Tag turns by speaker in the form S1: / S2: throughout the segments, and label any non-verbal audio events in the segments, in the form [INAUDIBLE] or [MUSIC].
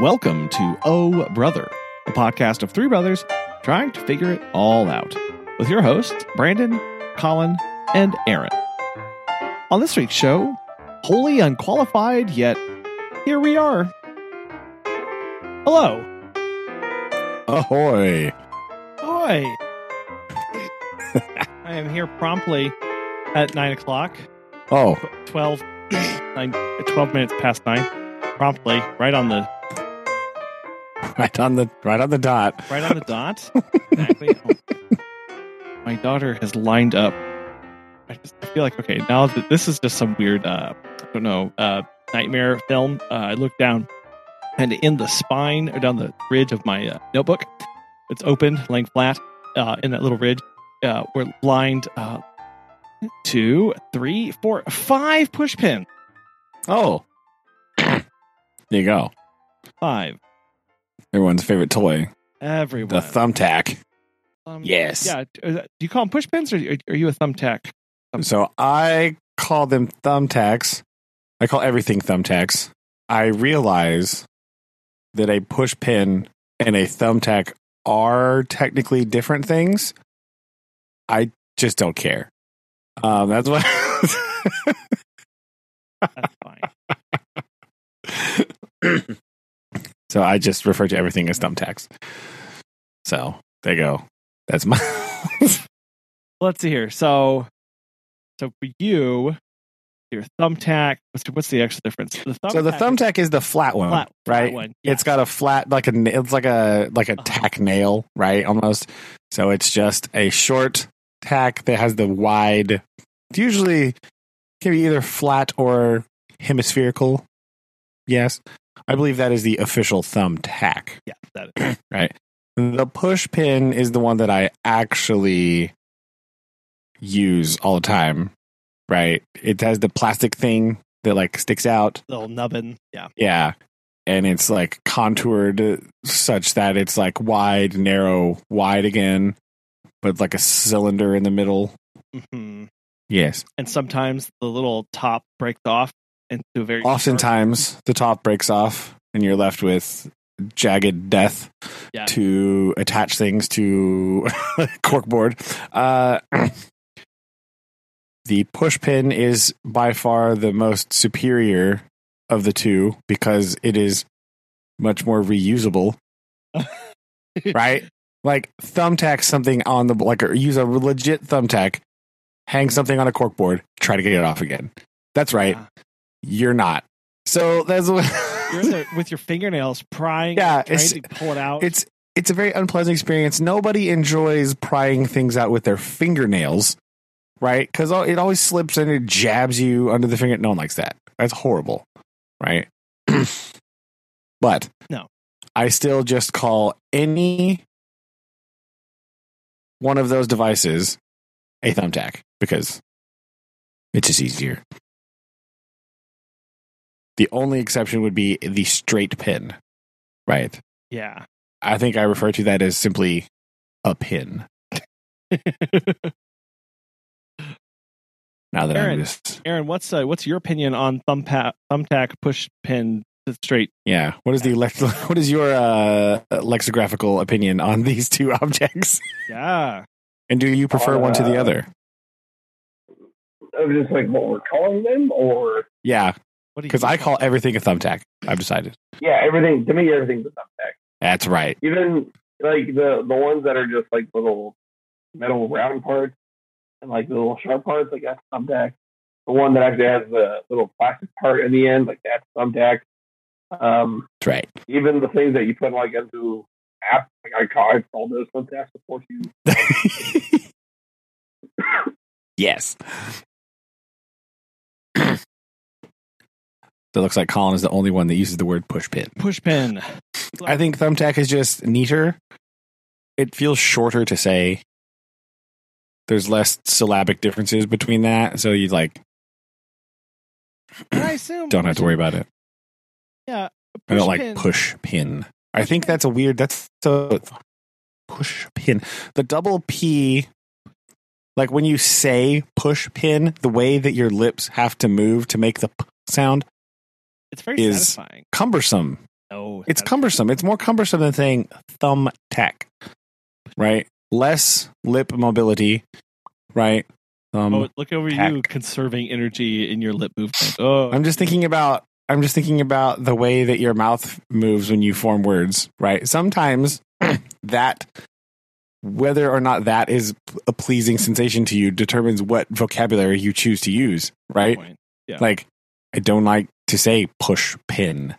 S1: Welcome to Oh Brother, a podcast of three brothers trying to figure it all out, with your hosts, Brandon, Collin, and Aaron. On this week's show, wholly unqualified, yet here we are. Hello.
S2: Ahoy.
S1: Hi. I am here promptly at 9 o'clock,
S2: Oh,
S1: 12, nine, 12 minutes past 9. Promptly, right on the
S2: right on the right on the dot.
S1: right on the dot. Exactly. [LAUGHS] My daughter has lined up. I just I feel like okay now that this is just some weird uh I don't know uh nightmare film. Uh, I look down and in the spine or down the ridge of my uh, notebook, it's open, laying flat uh, in that little ridge. Uh, we're lined uh, two, three, four, five push pins.
S2: Oh. [COUGHS] there you go.
S1: Five.
S2: Everyone's favorite toy,
S1: Everyone.
S2: the thumbtack.
S1: Um,
S2: Yes.
S1: Yeah. Do you call them push pins or are you a thumbtack?
S2: So I call them thumbtacks. I call everything thumbtacks. I realize that a push pin and a thumbtack are technically different things. I just don't care. Um, that's what.
S1: That's fine. [LAUGHS] [CLEARS THROAT]
S2: so I just refer to everything as thumbtacks. So there you go. That's my. [LAUGHS]
S1: Let's see here. So, so for you, your thumbtack. What's the, what's the extra difference? The
S2: so the thumbtack is the flat one,
S1: flat, flat
S2: right?
S1: one.
S2: It's got a flat, like a, it's like a like a
S1: Uh-huh.
S2: tack nail, right? Almost. So it's just a short tack that has the wide. It's usually can be either flat or hemispherical. Yes, I believe that is the official thumb tack.
S1: yeah, that is. [CLEARS THROAT]
S2: right? The push pin is the one that I actually use all the time, right? It has the plastic thing that like sticks out.
S1: little nubbin. Yeah.
S2: Yeah. And it's like contoured such that it's like wide, narrow, wide again, but like a cylinder in the middle.
S1: hmm
S2: Yes.
S1: And sometimes the little top breaks off into a very
S2: Oftentimes the top breaks off and you're left with jagged death
S1: Yeah.
S2: to attach things to [LAUGHS] corkboard. Uh, [CLEARS THROAT] the push pin is by far the most superior of the two because it is much more reusable, [LAUGHS] right? Like thumbtack something on the like or use a legit thumbtack, hang something on a corkboard, try to get it off again. That's right.
S1: Yeah.
S2: You're not. So that's what [LAUGHS]
S1: You're there with your fingernails prying.
S2: Yeah,
S1: trying
S2: it's-
S1: to pull it out.
S2: it's it's a very unpleasant experience. Nobody enjoys prying things out with their fingernails, right? Because it always slips and it jabs you under the finger. No one likes that. That's horrible, right? [CLEARS THROAT] but
S1: No.
S2: I still just call any one of those devices a thumbtack because it's just easier. The only exception would be the straight pin, right?
S1: yeah.
S2: I think I refer to that as simply a pin. [LAUGHS] Now that
S1: Aaron.
S2: I'm just
S1: Aaron, what's uh, what's your opinion on thumbtack thumbtack push pin straight?
S2: yeah. What is the lex- [LAUGHS] what is your uh, lexicographical opinion on these [LAUGHS] two objects?
S1: Yeah.
S2: And do you prefer one to the
S3: Uh,
S2: other?
S3: of just like what we're calling them, or
S2: Yeah,
S1: What do you
S2: because I call everything a thumbtack. I've decided.
S3: yeah, everything to me, everything's a thumbtack.
S2: That's right.
S3: Even like the the ones that are just like little metal round parts and like the little sharp parts, like that's thumbtack. The one that actually has the little plastic part in the end, like that's thumbtack. Um,
S2: That's right.
S3: even the things that you put like into apps, like I call I call those thumbtacks before you. [LAUGHS]
S2: yes. So it looks like Collin is the only one that uses the word push pin.
S1: push pin.
S2: I think thumbtack is just neater. It feels shorter to say. There's less syllabic differences between that, so you like
S1: I assume
S2: don't have to worry about it.
S1: Yeah.
S2: I don't
S1: push
S2: like
S1: pin-
S2: push pin. I think that's a weird. That's so push pin. The double P, like when you say push pin, the way that your lips have to move to make the p sound
S1: It's very
S2: is-
S1: satisfying.
S2: cumbersome.
S1: No. Oh,
S2: It's cumbersome. It's more cumbersome than saying thumb tack, right? Less lip mobility, right? Um,
S1: Oh, look over you conserving energy in your lip movement. Oh,
S2: I'm just thinking about I'm just thinking about the way that your mouth moves when you form words, right? Sometimes [CLEARS THROAT] that whether or not that is a pleasing sensation to you determines what vocabulary you choose to use, right?
S1: Yeah.
S2: Like I don't like to say push pin.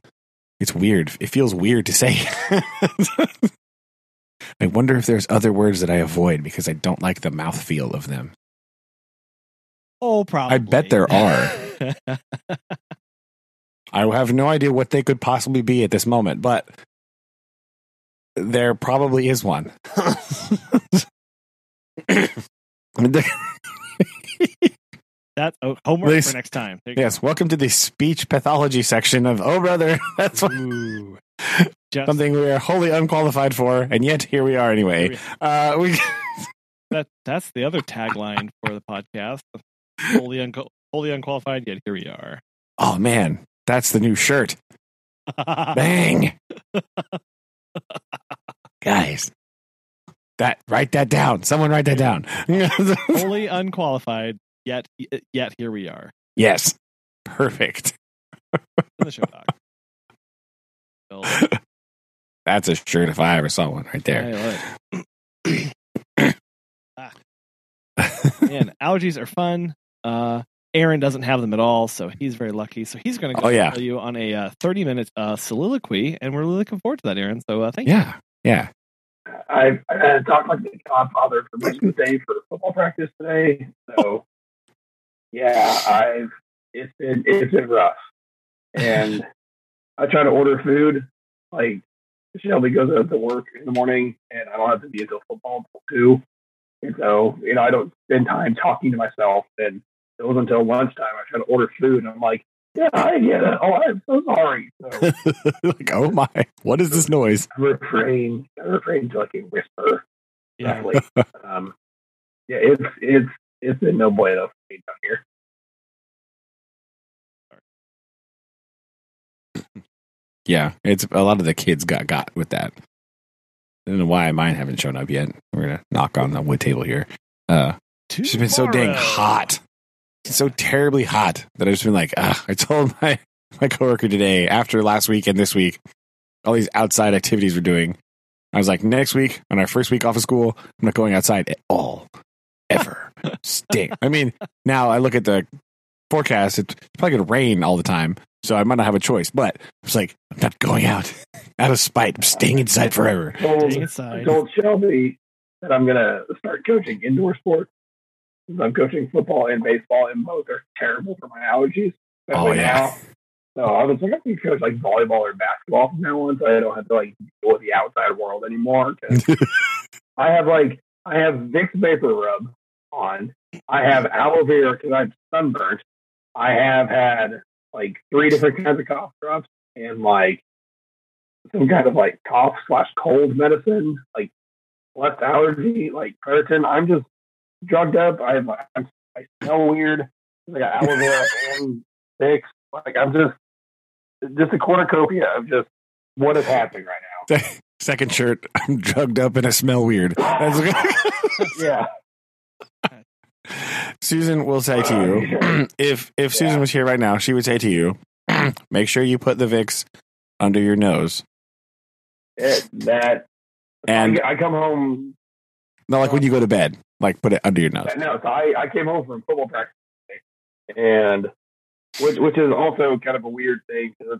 S2: It's weird. It feels weird to say. [LAUGHS] I wonder if there's other words that I avoid because I don't like the mouthfeel of them.
S1: Oh, probably.
S2: I bet there are. [LAUGHS] I have no idea what they could possibly be at this moment, but there probably is one. [LAUGHS]
S1: That's oh, homework
S2: Please.
S1: for next time.
S2: Yes, welcome to the speech pathology section of Oh Brother. [LAUGHS] That's what, [LAUGHS] something we are wholly unqualified for, and yet here we are anyway. Uh, we [LAUGHS]
S1: that that's the other tagline for the podcast. Wholly, unco- wholly unqualified, yet here we are.
S2: oh man, that's the new shirt. Bang, guys. That write that down. Someone write that down.
S1: Wholly unqualified, yet yet here we are
S2: yes, perfect.
S1: in the show doc. Well,
S2: That's a shirt if I ever saw one right there.
S1: I love it. Ah. Man, allergies are fun. Uh, Aaron doesn't have them at all, so he's very lucky. So he's going to go
S2: Oh, yeah.
S1: tell you on a uh, 30 minute uh, soliloquy, and we're really looking forward to that, Aaron. So uh, thank you.
S2: Yeah, yeah.
S3: I, I talked like the godfather for most of the day for football practice today. So yeah, I've it's been it's been rough. And I try to order food. Like Shelby goes out to work in the morning and I don't have to be until football until two. And so, you know, I don't spend time talking to myself and it was until lunchtime I try to order food and I'm like, Yeah, I get it. Oh, I'm so sorry. So [LAUGHS]
S2: like, oh my, what is this noise?
S3: I [LAUGHS] refrain I refrain to like a whisper.
S1: Yeah.
S3: roughly. um, yeah, it's it's it's been no bueno for me down here. [LAUGHS]
S2: Yeah, it's a lot of the kids got got with that. I don't know why mine haven't shown up yet. We're gonna knock on the wood table here. Uh, she's been so dang hot, It's so terribly hot that I've just been like, ah. I told [LAUGHS] my my coworker today after last week and this week, all these outside activities we're doing. I was like, next week on our first week off of school, I'm not going outside at all, ever. Stink. I mean, now I look at the forecast; it's probably going to rain all the time, so I might not have a choice. But it's like I'm not going out out of spite. I'm staying inside forever.
S3: Told,
S1: Staying
S3: I
S1: inside.
S3: told Shelby that I'm gonna start coaching indoor sports. I'm coaching football and baseball, and both are terrible for my allergies.
S2: Oh yeah,
S3: now. So I was like, I can coach like volleyball or basketball from now on, so I don't have to like deal with the outside world anymore. [LAUGHS] I have like I have Vicks Vapor Rub on. I have aloe vera because I'm sunburnt. I have had like three different kinds of cough drops and like some kind of like cough slash cold medicine, like less allergy, like Claritin. I'm just drugged up. I have I'm, I smell weird. I got aloe vera [LAUGHS] and Vicks. Like I'm just just a cornucopia of just what is happening right now. [LAUGHS]
S2: second shirt. I'm drugged up and I smell weird. That's- [LAUGHS]
S3: Yeah. [LAUGHS]
S2: Susan will say to you, [CLEARS THROAT] if if Susan
S3: Yeah.
S2: was here right now, she would say to you, [CLEARS THROAT] make sure you put the Vicks under your nose.
S3: It, that
S2: And-
S3: I, I come home
S2: Not like when you go to bed. Like put it under your nose.
S3: no so I, I came home from football practice and which which is also kind of a weird thing the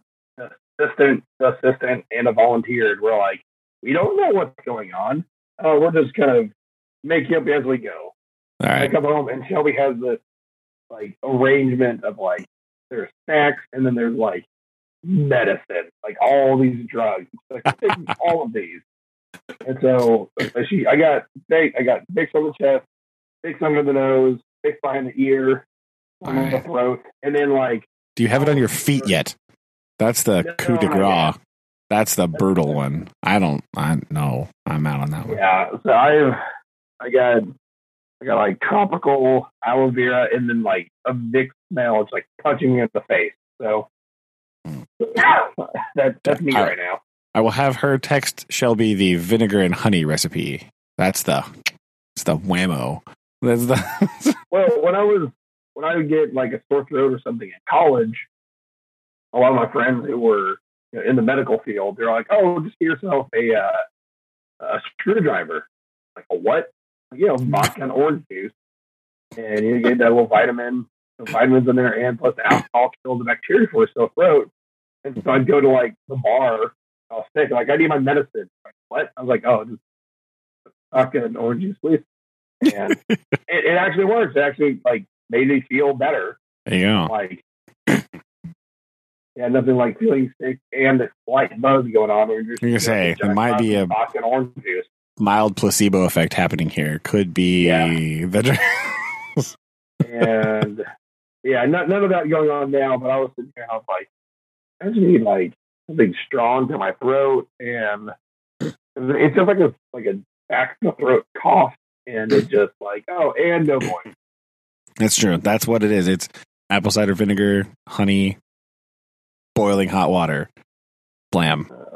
S3: assistant the assistant and a volunteer we're like we don't know what's going on uh, we're just kind of making up as we go
S2: All
S3: I come home and Shelby has this like arrangement of like there's snacks and then there's like medicine, like all these drugs. Like [LAUGHS] all of these. And so she I got I got Vicks on the chest, Vicks under the nose, Vicks behind the ear, on the throat, and then like
S2: Do you have it on your feet yet? That's the
S3: No,
S2: coup de grace. That's the brutal one. I don't. I no. I'm out on that one.
S3: yeah, so I've I got I got like tropical aloe vera and then like a Vicks smell. It's like punching me in the face. So [LAUGHS] that that's me
S2: I-
S3: right now.
S2: I will have her text Shelby the vinegar and honey recipe. That's the it's the whammo. That's the [LAUGHS]
S3: Well, when I was when I would get like a sore throat or something in college, a lot of my friends who were you know, in the medical field, they're like, "Oh, just get yourself a uh, a screwdriver." Like a what? You know, vodka and orange juice, and you get that little vitamin, the vitamins in there, and plus the alcohol kills the bacteria for a sore throat. And so I'd go to like the bar, I was sick, like I need my medicine. Like, what? I was like, "Oh, just vodka and orange juice, please." And [LAUGHS] it, it actually works. It actually like made me feel better.
S2: Yeah.
S3: Like, yeah, nothing like feeling sick and the slight buzz going on. You're
S2: gonna say, there might be a-
S3: vodka and orange juice.
S2: Mild placebo effect happening here. Could be
S3: Yeah.
S2: the [LAUGHS]
S3: and yeah, none, none of that going on now. But I was sitting here, and I was like, I just need like something strong to my throat, and it's just like a like a back of the throat cough, and it just like oh, and no more.
S2: That's true. That's what it is. It's apple cider vinegar, honey, boiling hot water. Blam.
S3: Uh,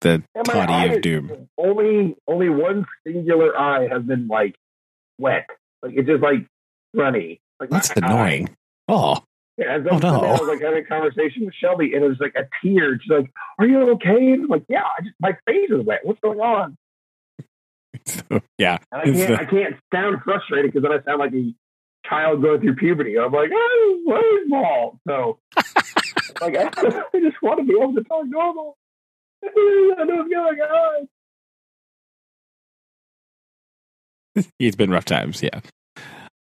S2: The toddy
S3: eye
S2: of doom.
S3: Only only one singular eye has been like wet, like it's just like runny. Like
S2: That's
S3: my eye.
S2: annoying. Oh,
S3: Yeah, and
S2: Oh, no.
S3: I was like having a conversation with Shelby, and it was like a tear. She's like, "Are you okay?" And I'm like, "Yeah, I just my face is wet. What's going on?" [LAUGHS]
S2: yeah.
S3: And I can't
S2: the-
S3: I can't sound frustrated because then I sound like a child going through puberty. I'm like, "Oh, what is ball?" So, [LAUGHS] like, I, [LAUGHS] I just want to be able to talk normal. [LAUGHS]
S2: It's been rough times. Yeah.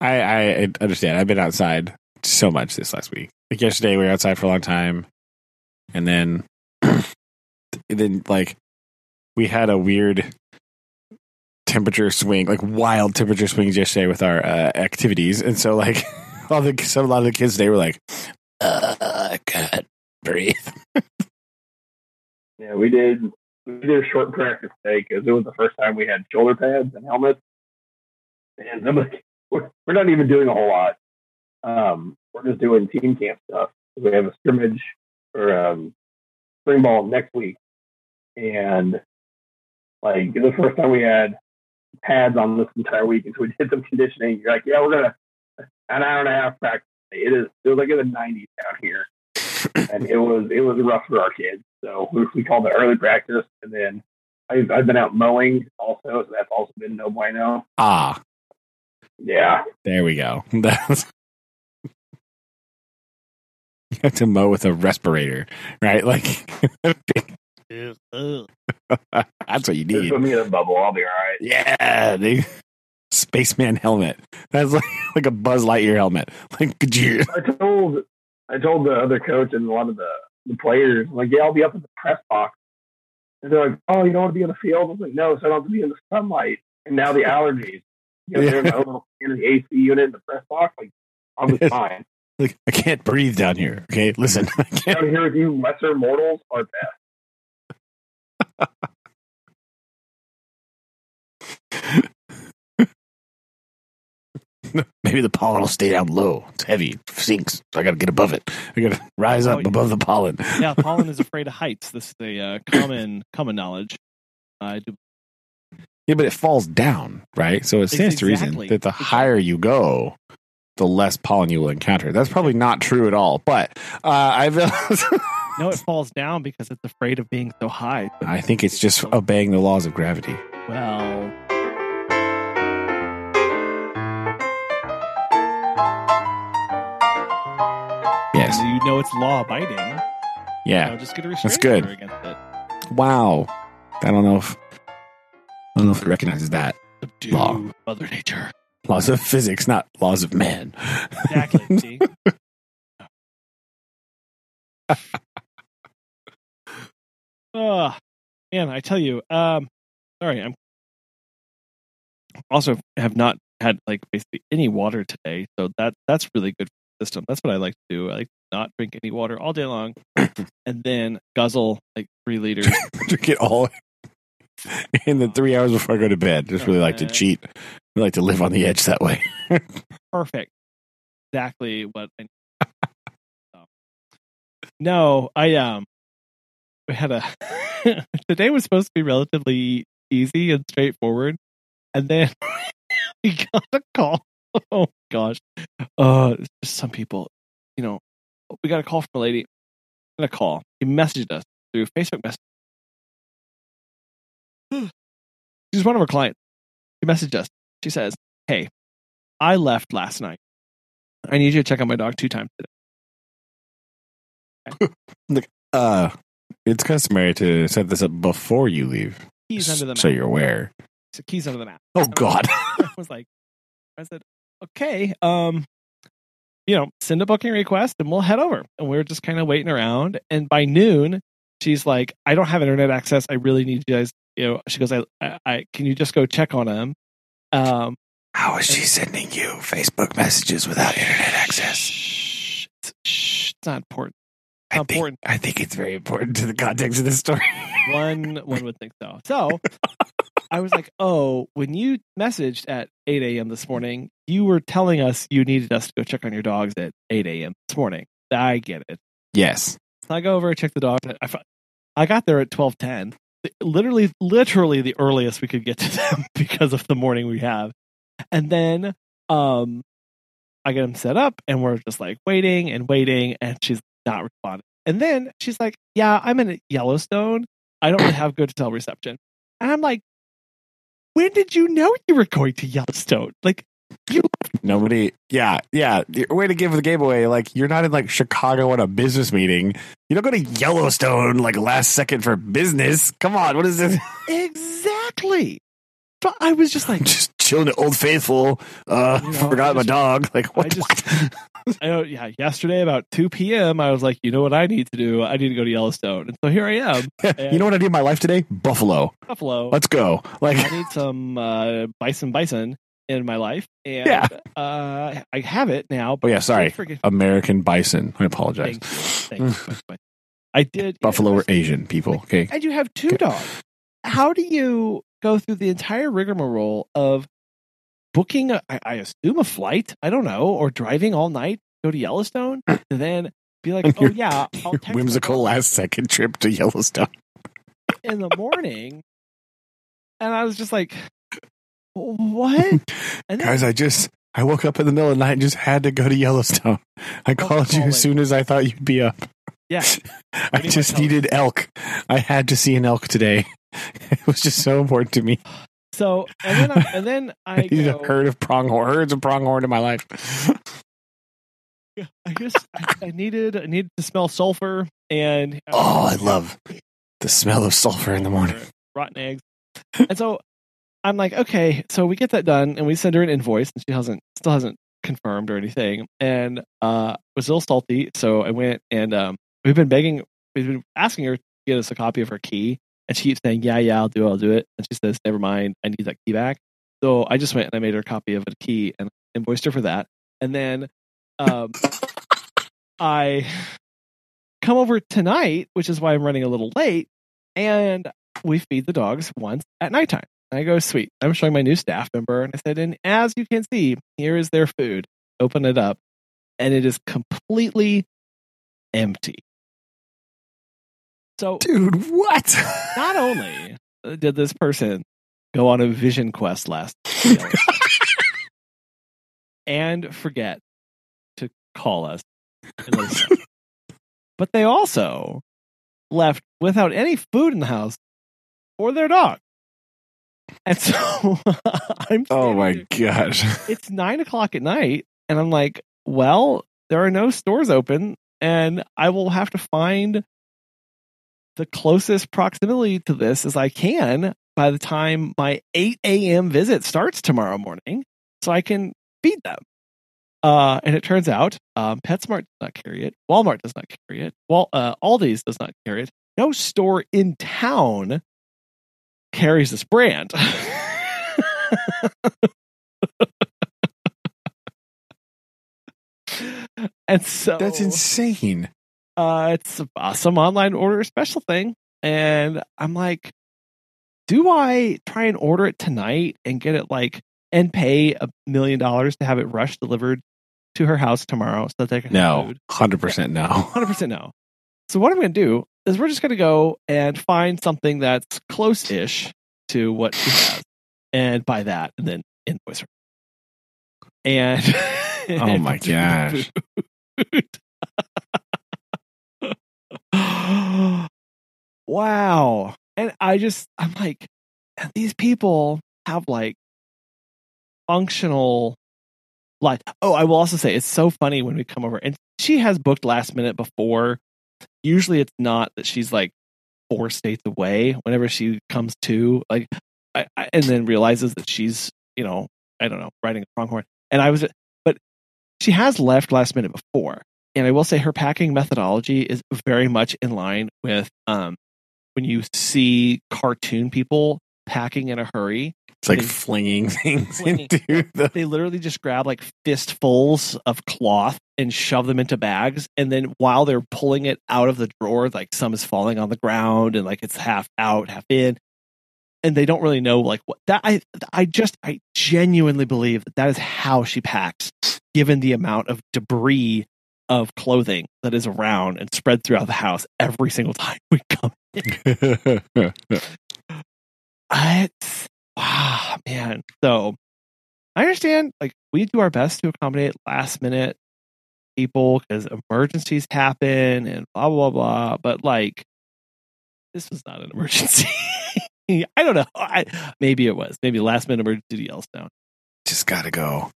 S2: I, I understand. I've been outside so much this last week. Like yesterday, we were outside for a long time. And then, [CLEARS THROAT] then like, we had a weird temperature swing, like wild temperature swings yesterday with our uh, activities. And so, like, [LAUGHS] all the, so a lot of the kids today were like, uh, I can't breathe. [LAUGHS]
S3: Yeah, we did. We did a short practice today because it was the first time we had shoulder pads and helmets. And like, we're, we're not even doing a whole lot. Um, we're just doing team camp stuff. We have a scrimmage for um, spring ball next week, and like the first time we had pads on this entire week, and so we did some conditioning. You're like, yeah, we're gonna an hour and a half practice. It is. It was like in the 90s down here and it was it was rough for our kids. So we, we called it early practice, and then I've, I've been out mowing also, so that's also been no bueno.
S2: Ah,
S3: Yeah,
S2: there we go. [LAUGHS] That's. You have to mow with a respirator, right? Like, [LAUGHS] that's what you
S3: just
S2: need.
S3: put me in a bubble. I'll be all right.
S2: Yeah, the spaceman helmet. That's like, [LAUGHS] like a Buzz Lightyear helmet. Like, could you?
S3: I told I told the other coach and a lot of the, the players like, yeah, I'll be up in the press box. And they're like, oh, you don't want to be in the field? I was like, no, so I don't have to be in the sunlight. And now the [LAUGHS] allergies. You know, they're in the little in the AC unit in the press box. Like, I'm [LAUGHS] just fine.
S2: Like, I can't breathe down here. Okay, listen, I [LAUGHS] can't.
S3: Down here with you lesser mortals are best. [LAUGHS]
S2: Maybe the pollen will stay down low. It's heavy, it sinks. So I got to get above it. I got to rise up
S1: Oh,
S2: above the pollen.
S1: yeah, [LAUGHS] pollen is afraid of heights. This is a uh, common common knowledge. I do.
S2: Yeah, but it falls down, right? So it stands to reason that the higher you go, the less pollen you will encounter. That's probably not true at all. But uh, I've. [LAUGHS]
S1: No, it falls down because it's afraid of being so high.
S2: I think it's just obeying the laws of gravity.
S1: Well,
S2: Yes.
S1: you know it's law abiding.
S2: Yeah.
S1: Now just get a
S2: That's good.
S1: against it.
S2: Wow. I don't know if I don't know if it recognizes that.
S1: Subdue
S2: Law.
S1: Mother Nature.
S2: Laws of physics, not laws of man.
S1: Exactly. [LAUGHS] Oh, man, I tell you, um, sorry, I'm also have not had like basically any water today, so that that's really good system. That's what I like to do. I like to not drink any water all day long, [COUGHS] and then guzzle like three liters. [LAUGHS]
S2: Drink it all [LAUGHS] in the three hours before I go to bed. Just really like to cheat. I like to live on the edge that way. [LAUGHS]
S1: Perfect. Exactly what I. So. No, I um, we had a today was supposed to be relatively easy and straightforward, and then we got a call. Gosh, uh, just some people, you know, we got a call from a lady. And a call. He messaged us through Facebook Messenger. [SIGHS] She's one of our clients. She messaged us. She says, "Hey, I left last night. I need you to check on my dog two times today." [LAUGHS]
S2: Uh, it's customary to set this up before you leave,
S1: Keys under the map.
S2: so you're aware.
S1: So keys under the map.
S2: Oh God. [LAUGHS]
S1: I was like, I said, okay, um, you know, send a booking request and we'll head over. And we are just kind of waiting around. And by noon, she's like, I don't have internet access. I really need you guys. You know, she goes, I, I, I can you just go check on him? Um,
S2: How is she sending you Facebook messages without internet access?
S1: Shh, it's, shh, it's not important.
S2: I
S1: Not
S2: think,
S1: important.
S2: I think it's very important to the context of the story.
S1: One, one would think so. So I was like, [LAUGHS] oh, when you messaged at 8 a.m. this morning, you were telling us you needed us to go check on your dogs at 8 a.m. this morning. I get it.
S2: yes.
S1: So I go over and check the dog. I, I got there at twelve ten. Literally, literally the earliest we could get to [LAUGHS] them because of the morning we have. And then um, I get them set up, and we're just like waiting and waiting, and she's not responding. And then she's like, "Yeah, I'm in Yellowstone. I don't really have good cell reception." And I'm like, "When did you know you were going to Yellowstone? Like,
S2: Nobody. Yeah. Yeah. Way to give the game away. Like you're not in like Chicago on a business meeting. You don't go to Yellowstone like last second for business. Come on. What is this? [LAUGHS]
S1: exactly." But I was just like,
S2: Just chilling at Old Faithful. Uh,
S1: You [LAUGHS] know,
S2: forgot [LAUGHS]
S1: I
S2: my dog. Like what?
S1: I just- I know, yeah, yesterday about 2 p.m., I was like, you know what I need to do? I need to go to Yellowstone. And so here I am,
S2: you know what I do in my life today? Buffalo.
S1: Buffalo.
S2: Let's go. Like
S1: I need some uh, bison bison in my life. And
S2: Yeah.
S1: uh, I have it now.
S2: Oh yeah, sorry. American bison. I apologize.
S1: Thank you. Thank you. [LAUGHS] I did.
S2: Buffalo or Asian people. Okay.
S1: And you have two dogs. How do you go through the entire rigmarole of booking, a, I, I assume, a flight? I don't know, or driving all night, go to Yellowstone, [CLEARS THROAT] and then be like, oh,
S2: Your-
S1: yeah, I'll [LAUGHS]
S2: Whimsical last second trip to Yellowstone.
S1: in the morning. And I was just like, what? [LAUGHS]
S2: Guys, I just I woke up in the middle of the night and just had to go to Yellowstone. I oh, called you as soon as I thought you'd be up.
S1: yeah, [LAUGHS]
S2: I just needed elk. I had to see an elk today. [LAUGHS] It was just so important to me.
S1: so and then I, and then
S2: I
S1: I
S2: needed
S1: go,
S2: a herd of pronghorn, herds of pronghorn in my life.
S1: I just I, I needed I needed to smell sulfur and uh,
S2: Oh, I love the smell of sulfur in the morning.
S1: rotten eggs. and so I'm like, okay, so we get that done and we send her an invoice and she hasn't still hasn't confirmed or anything. And uh was a little salty. So I went and um we've been begging we've been asking her to get us a copy of her key. And she keeps saying, Yeah, yeah, I'll do it, I'll do it. And she says, Never mind, I need that key back. So I just went and I made her a copy of a key and invoiced her for that. And then um I come over tonight, which is why I'm running a little late, and we feed the dogs once at nighttime. I go, sweet. I'm showing my new staff member, and I said, and as you can see, here is their food. Open it up, and it is completely empty. So
S2: Dude, what?
S1: not only did this person go on a vision quest last year [LAUGHS] and forget to call us, and let us know, but they also left without any food in the house or their dog. And so [LAUGHS] I'm
S2: oh my
S1: there-
S2: gosh. [LAUGHS]
S1: it's nine o'clock at night, and I'm like, well, there are no stores open, and I will have to find the closest proximity to this as I can by the time my 8 a.m. visit starts tomorrow morning, so I can feed them. Uh, and it turns out um, PetSmart does not carry it. Walmart does not carry it. Wal- uh, Aldi's does not carry it. No store in town carries this brand. [LAUGHS] and so
S2: That's insane.
S1: uh, it's a awesome online order special thing. And I'm like, do I try and order it tonight and get it like and pay a million dollars to have it rush delivered to her house tomorrow so that they can have
S2: No, hundred percent no.
S1: 100% no. So what I'm going to do is we're just going to go and find something that's close-ish to what she [SIGHS] has, and buy that, and then invoice her. And [LAUGHS]
S2: Oh my [LAUGHS] gosh. [GASPS]
S1: wow. And I just, I'm like, these people have like functional life. Oh, I will also say it's so funny when we come over and she has booked last minute before. Usually it's not that she's like four states away whenever she comes to like, I, I, and then realizes that she's, you know, I don't know, riding a pronghorn. And I was, but she has left last minute before. And I will say her packing methodology is very much in line with um, when you see cartoon people packing in a hurry.
S2: It's like
S1: They-
S2: flinging [LAUGHS] things
S1: Flinging.
S2: into [LAUGHS] the.
S1: They literally just grab like fistfuls of cloth and shove them into bags. And then while they're pulling it out of the drawer, like some is falling on the ground and like it's half out, half in. And they don't really know like what that I I just I genuinely believe that that is how she packs, given the amount of debris of clothing that is around and spread throughout the house every single [LAUGHS] time we come It's [LAUGHS] wow, ah, man. So I understand, like we do our best to accommodate last minute people because emergencies happen and blah blah blah. But like, this was not an [LAUGHS] emergency. I don't know. I, maybe it was. Maybe last minute emergency to Yellowstone.
S2: Just gotta go.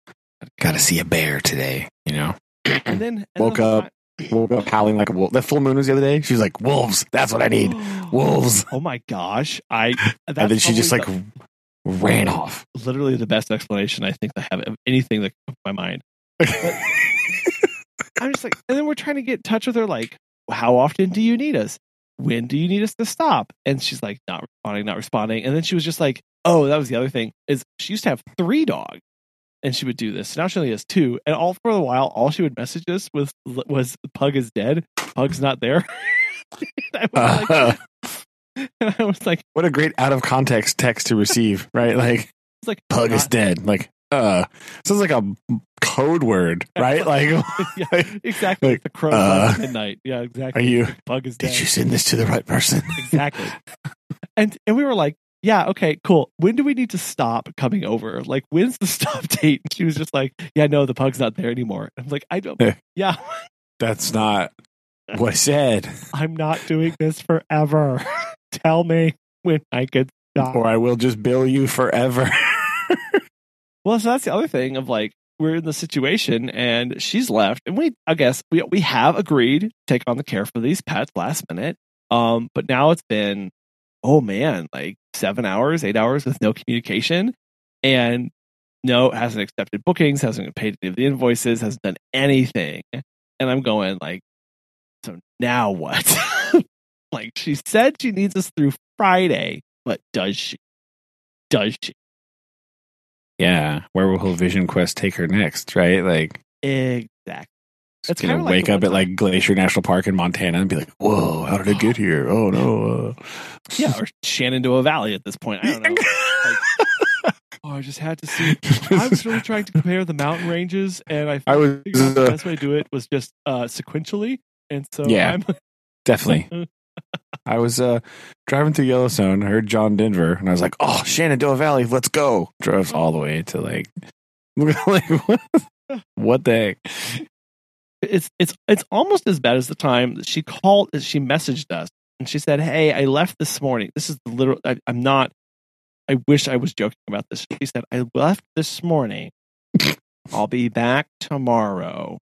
S2: Gotta see a bear today. You know.
S1: And then [CLEARS THROAT] and
S2: Woke up, Woke up howling like a wolf. That full moon was the other day. She was like, "Wolves. That's what I need. [GASPS] Wolves."
S1: Oh my gosh! I [LAUGHS]
S2: and then she just like ran off.
S1: literally the best explanation I think I have of anything that comes to my mind. [LAUGHS] I'm just like, and then we're trying to get in touch with her, like, how often do you need us? When do you need us to stop? And she's like, not responding, not responding. And then she was just like, oh, that was the other thing is she used to have three dogs, and she would do this. Now she only has two, and all for a while, all she would message us was was Pug is dead, Pug's not there. [LAUGHS] and, I was like, uh-huh. [LAUGHS] and I was like,
S2: what a great out of context text to receive, right? Like,
S1: it's like
S2: pug is dead. Like, uh, sounds like a code word, [LAUGHS] right? Like, [LAUGHS]
S1: yeah, exactly.
S2: Like,
S1: the crow
S2: uh,
S1: at midnight. Yeah, exactly.
S2: are you?
S1: Pug is dead.
S2: Did you send this to the right person? [LAUGHS]
S1: exactly. and and we were like, yeah, okay, cool. When do we need to stop coming over? Like, when's the stop date? And she was just like, yeah, no, the pug's not there anymore. I'm like, I don't.
S2: Yeah.
S1: yeah,
S2: That's not what I said.
S1: I'm not doing this forever. Tell me when I could stop.
S2: Or I will just bill you forever.
S1: Well, so that's the other thing of like we're in the situation and she's left, and we I guess we we have agreed to take on the care for these pets last minute. Um, but now it's been oh man, like seven hours, eight hours with no communication, and no hasn't accepted bookings, hasn't paid any of the invoices, hasn't done anything, and I'm going like, so now what? [LAUGHS] like she said she needs us through Friday, but does she? Does she?
S2: Yeah. Where will Vision Quest take her next? Right? Like,
S1: Exactly. It's
S2: gonna
S1: like
S2: wake up at like Glacier National Park in Montana and be like, "Whoa, how did I get here? Oh no!" Uh.
S1: Yeah, or Shenandoah Valley at this point. I don't know. Like, [LAUGHS] oh, I just had to see. I was really trying to compare the mountain ranges, and I,
S2: I was
S1: out the
S2: uh,
S1: best way to do it was just uh, sequentially. And so,
S2: Yeah.
S1: I'm,
S2: definitely. [LAUGHS] I was uh, driving through Yellowstone, I heard John Denver, and I was like, "Oh, Shenandoah Valley, let's go!" Drove all the way to like, [LAUGHS] like what, what the heck?
S1: it's it's it's almost as bad as the time that she called. She messaged us, and she said, "Hey, I left this morning. This is the literal. I, I'm not. I wish I was joking about this." She said, "I left this morning. [LAUGHS] I'll be back tomorrow.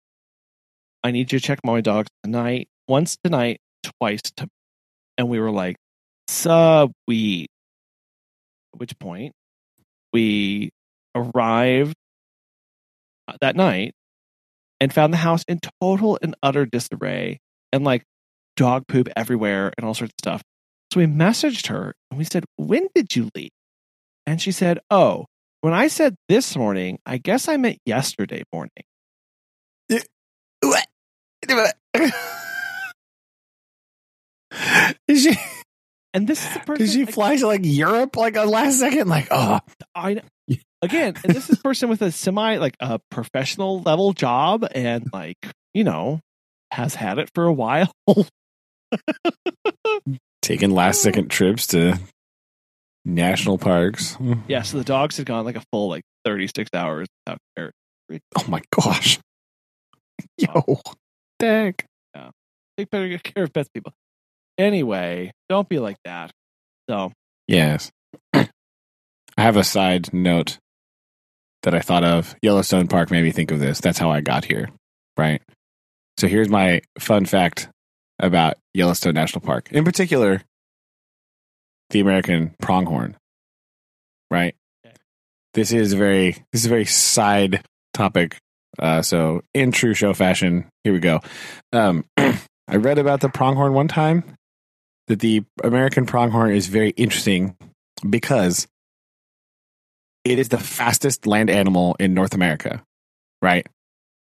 S1: I need you to check my dogs tonight. Once tonight, twice to." And we were like, "Sweet." At which point, we arrived uh, that night and found the house in total and utter disarray and like dog poop everywhere and all sorts of stuff. So we messaged her and we said, When did you leave? And she said, Oh, when I said this morning, I guess I meant yesterday morning. [LAUGHS]
S2: She?
S1: And this is the [LAUGHS] person
S2: Did she
S1: like,
S2: fly to like Europe like a last second? Like, oh,
S1: I again, and this is a person with a semi like a professional level job and like, you know, has had it for a while. [LAUGHS]
S2: Taking last second trips to national parks.
S1: Yeah, so the dogs had gone like a full like 36 hours without care.
S2: Oh my gosh. Oh. Yo, dang. Yeah.
S1: Take better care of pets, people. Anyway, don't be like that. So,
S2: Yes. [CLEARS THROAT] I have a side note that I thought of. Yellowstone Park made me think of this. That's how I got here. Right. So here's my fun fact about Yellowstone National Park. In particular, the American pronghorn. Right. This is very this is a very side topic. Uh, so in true show fashion, here we go. Um, [CLEARS THROAT] I read about the pronghorn one time that the American pronghorn is very interesting because it is the fastest land animal in North America. Right?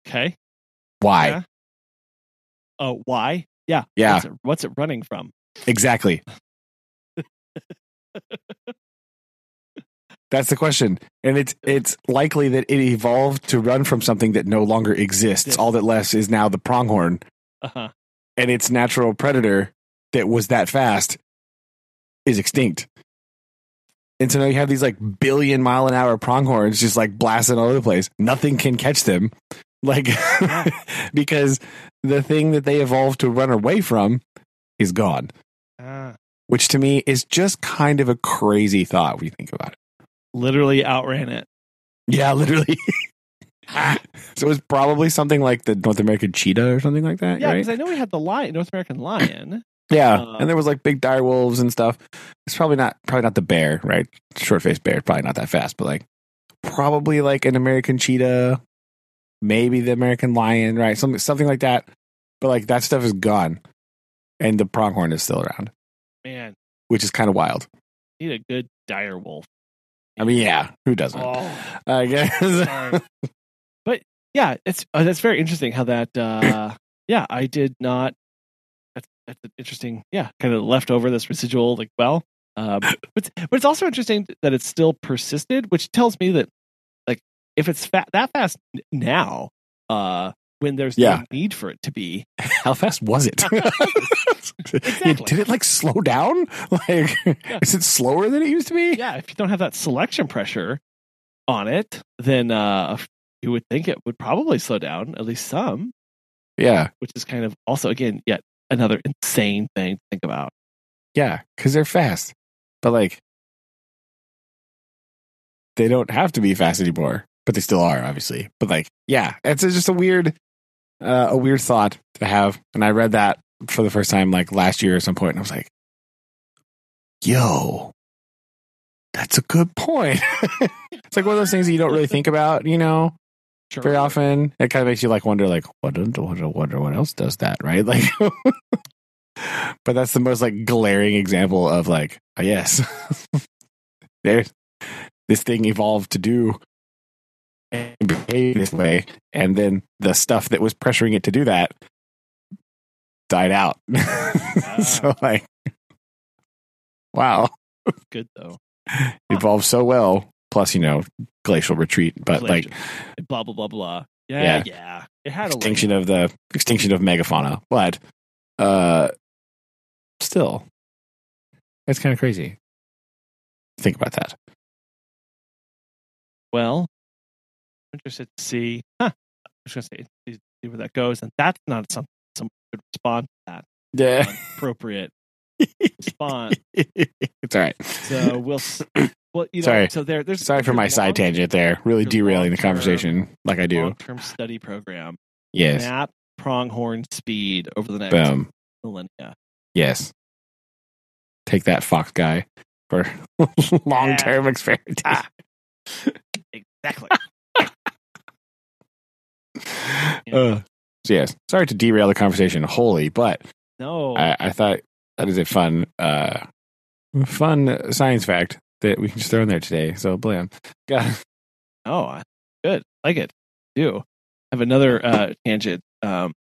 S1: okay.
S2: Why?
S1: Yeah. Oh, why? Yeah.
S2: Yeah.
S1: What's it, what's it running from?
S2: Exactly. [LAUGHS] That's the question. And it's it's likely that it evolved to run from something that no longer exists. All that left is now the pronghorn
S1: Uh-huh.
S2: and its natural predator that was that fast is extinct. And so now you have these like billion mile an hour pronghorns just like blasting all over the place. Nothing can catch them. Like [LAUGHS] because the thing that they evolved to run away from is gone.
S1: Ah.
S2: Which to me is just kind of a crazy thought when you think about it.
S1: Literally outran it.
S2: Yeah, literally. [LAUGHS] so it's probably something like the North American cheetah or something like that,
S1: Yeah,
S2: right?
S1: because I know we had the lion, North American lion.
S2: Yeah,
S1: Uh,
S2: and there was like big dire wolves and stuff. It's probably not probably not the bear, right? Short faced bear, probably not that fast, but like probably like an American cheetah, maybe the American lion, right? Something something like that. But like that stuff is gone, and the pronghorn is still around,
S1: Man,
S2: which is kind of wild.
S1: need a good dire wolf.
S2: I mean, yeah, who doesn't?
S1: Oh,
S2: I guess. [LAUGHS]
S1: but yeah, it's uh, that's very interesting how that. Uh, [CLEARS THROAT] yeah, I did not. That's an interesting. Yeah, kind of left over this residual like well. Um, [LAUGHS] but but it's also interesting that it's still persisted, which tells me that like if it's fa- that fast now, uh, when there's
S2: Yeah.
S1: no need for it to be, [LAUGHS]
S2: How fast was it? [LAUGHS]
S1: Exactly.
S2: Did it like slow down? Like, is it slower than it used to be?
S1: yeah, if you don't have that selection pressure on it, then uh, you would think it would probably slow down at least some.
S2: Yeah,
S1: which is kind of also again yet another insane thing to think about.
S2: yeah, because they're fast, but like, they don't have to be fast anymore, but they still are, obviously. But like, yeah, it's just a weird, uh, a weird thought to have. And I read that for the first time like last year at some point, and I was like, "Yo, that's a good point." [LAUGHS] it's like one of those things that you don't really think about, you know.
S1: Sure.
S2: very often. It kind of makes you like wonder, like, what, wonder, wonder what else does that, right? [LAUGHS] Like, but that's the most like glaring example of like, oh, yes, [LAUGHS] there's this thing evolved to do and behave this way, and then the stuff that was pressuring it to do that died out. [LAUGHS] Ah. so like, wow,
S1: Good though.
S2: evolved so well. Plus, you know, glacial retreat, but like
S1: blah blah blah blah. Yeah,
S2: Yeah.
S1: yeah. It had a
S2: extinction of the extinction of megafauna, but uh, still, it's kind of crazy. Think about that.
S1: well. I'm interested to see. Huh. I'm just gonna say see see where that goes, and that's not something someone could respond to that
S2: Yeah,
S1: appropriate [LAUGHS] response.
S2: it's all right.
S1: So we'll. [CLEARS THROAT] Well, you know,
S2: Sorry.
S1: so there. There's
S2: Sorry for my side tangent there. Really derailing the conversation, like I do.
S1: Long-term study program.
S2: Yes.
S1: Map pronghorn speed over the next
S2: Boom.
S1: millennia.
S2: Yes. Take that, Fox guy, for [LAUGHS] long term experimentation.
S1: Ah. Exactly. [LAUGHS]
S2: Uh, so yes. Sorry to derail the conversation wholly, but
S1: No.
S2: I, I thought that is a fun, uh, fun science fact that we can just throw in there today. So blam. God.
S1: Oh, good. Like it. Do. I have another uh, tangent. Um,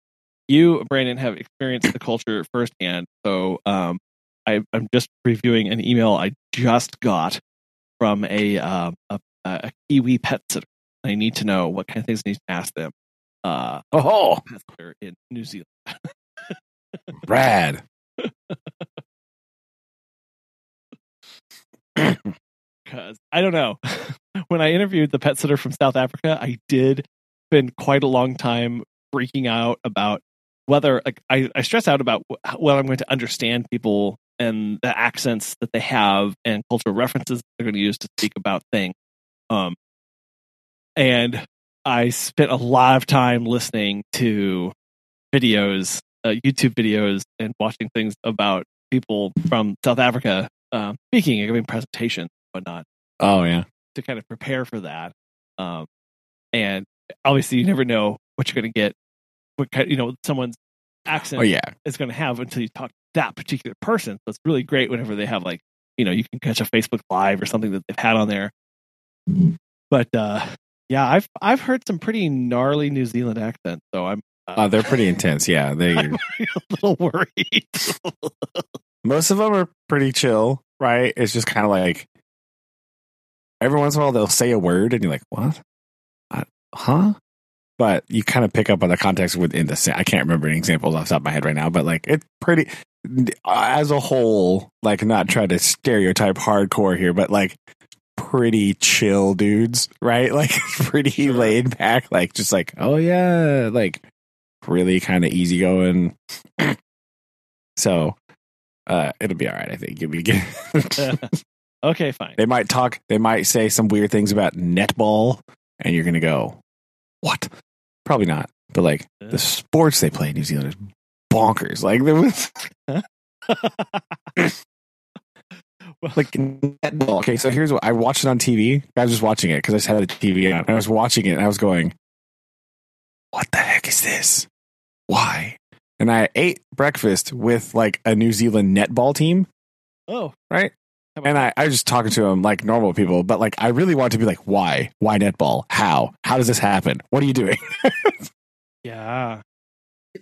S1: you, Brandon, have experienced the culture firsthand. So um, I, I'm just reviewing an email I just got from a, um, a, a Kiwi pet sitter. I need to know what kind of things I need to ask them. Uh,
S2: Oh,
S1: pet sitter in New Zealand. [LAUGHS]
S2: rad. [LAUGHS]
S1: because I don't know. [LAUGHS] when I interviewed the pet sitter from South Africa, I did spend quite a long time freaking out about whether like I, I stress out about whether I'm going to understand people and the accents that they have and cultural references they're going to use to speak about things. Um, and I spent a lot of time listening to videos, uh, YouTube videos, and watching things about people from South Africa uh, speaking and giving presentations, whatnot.
S2: Oh yeah,
S1: to kind of prepare for that. Um, and obviously, you never know what you're going to get. What kind, you know, someone's accent
S2: oh yeah,
S1: is going to have until you talk to that particular person. So it's really great whenever they have like, you know, you can catch a Facebook Live or something that they've had on there. But uh, yeah, I've I've heard some pretty gnarly New Zealand accents, so I'm. Uh,
S2: oh, they're pretty [LAUGHS] intense. Yeah, they.
S1: I'm [LAUGHS] a little worried. [LAUGHS]
S2: most of them are pretty chill, right? It's just kind of like every once in a while they'll say a word and you're like, what? I, huh? But you kind of pick up on the context within the. I can't remember any examples off the top of my head right now, but like it's pretty as a whole. Like not try to stereotype hardcore here, but like pretty chill dudes, right? [LAUGHS] Like pretty sure. laid back, like just like oh yeah, like really kind of easygoing. [CLEARS THROAT] so uh, it'll be all right. I think you'll be good. [LAUGHS]
S1: okay, fine.
S2: They might talk. They might say some weird things about netball, and you're gonna go, "What?" Probably not. But like uh. the sports they play in New Zealand is bonkers. Like [LAUGHS] there was. [LAUGHS] like netball. Okay, so here's what I watched it on TV. I was just watching it because I just had the TV on. I was watching it and I was going, "What the heck is this? Why?" And I ate breakfast with like a New Zealand netball team.
S1: Oh,
S2: right. And I, I was just talking to them like normal people, but like I really wanted to be like, why? Why netball? How? How does this happen? What are you doing? [LAUGHS]
S1: yeah.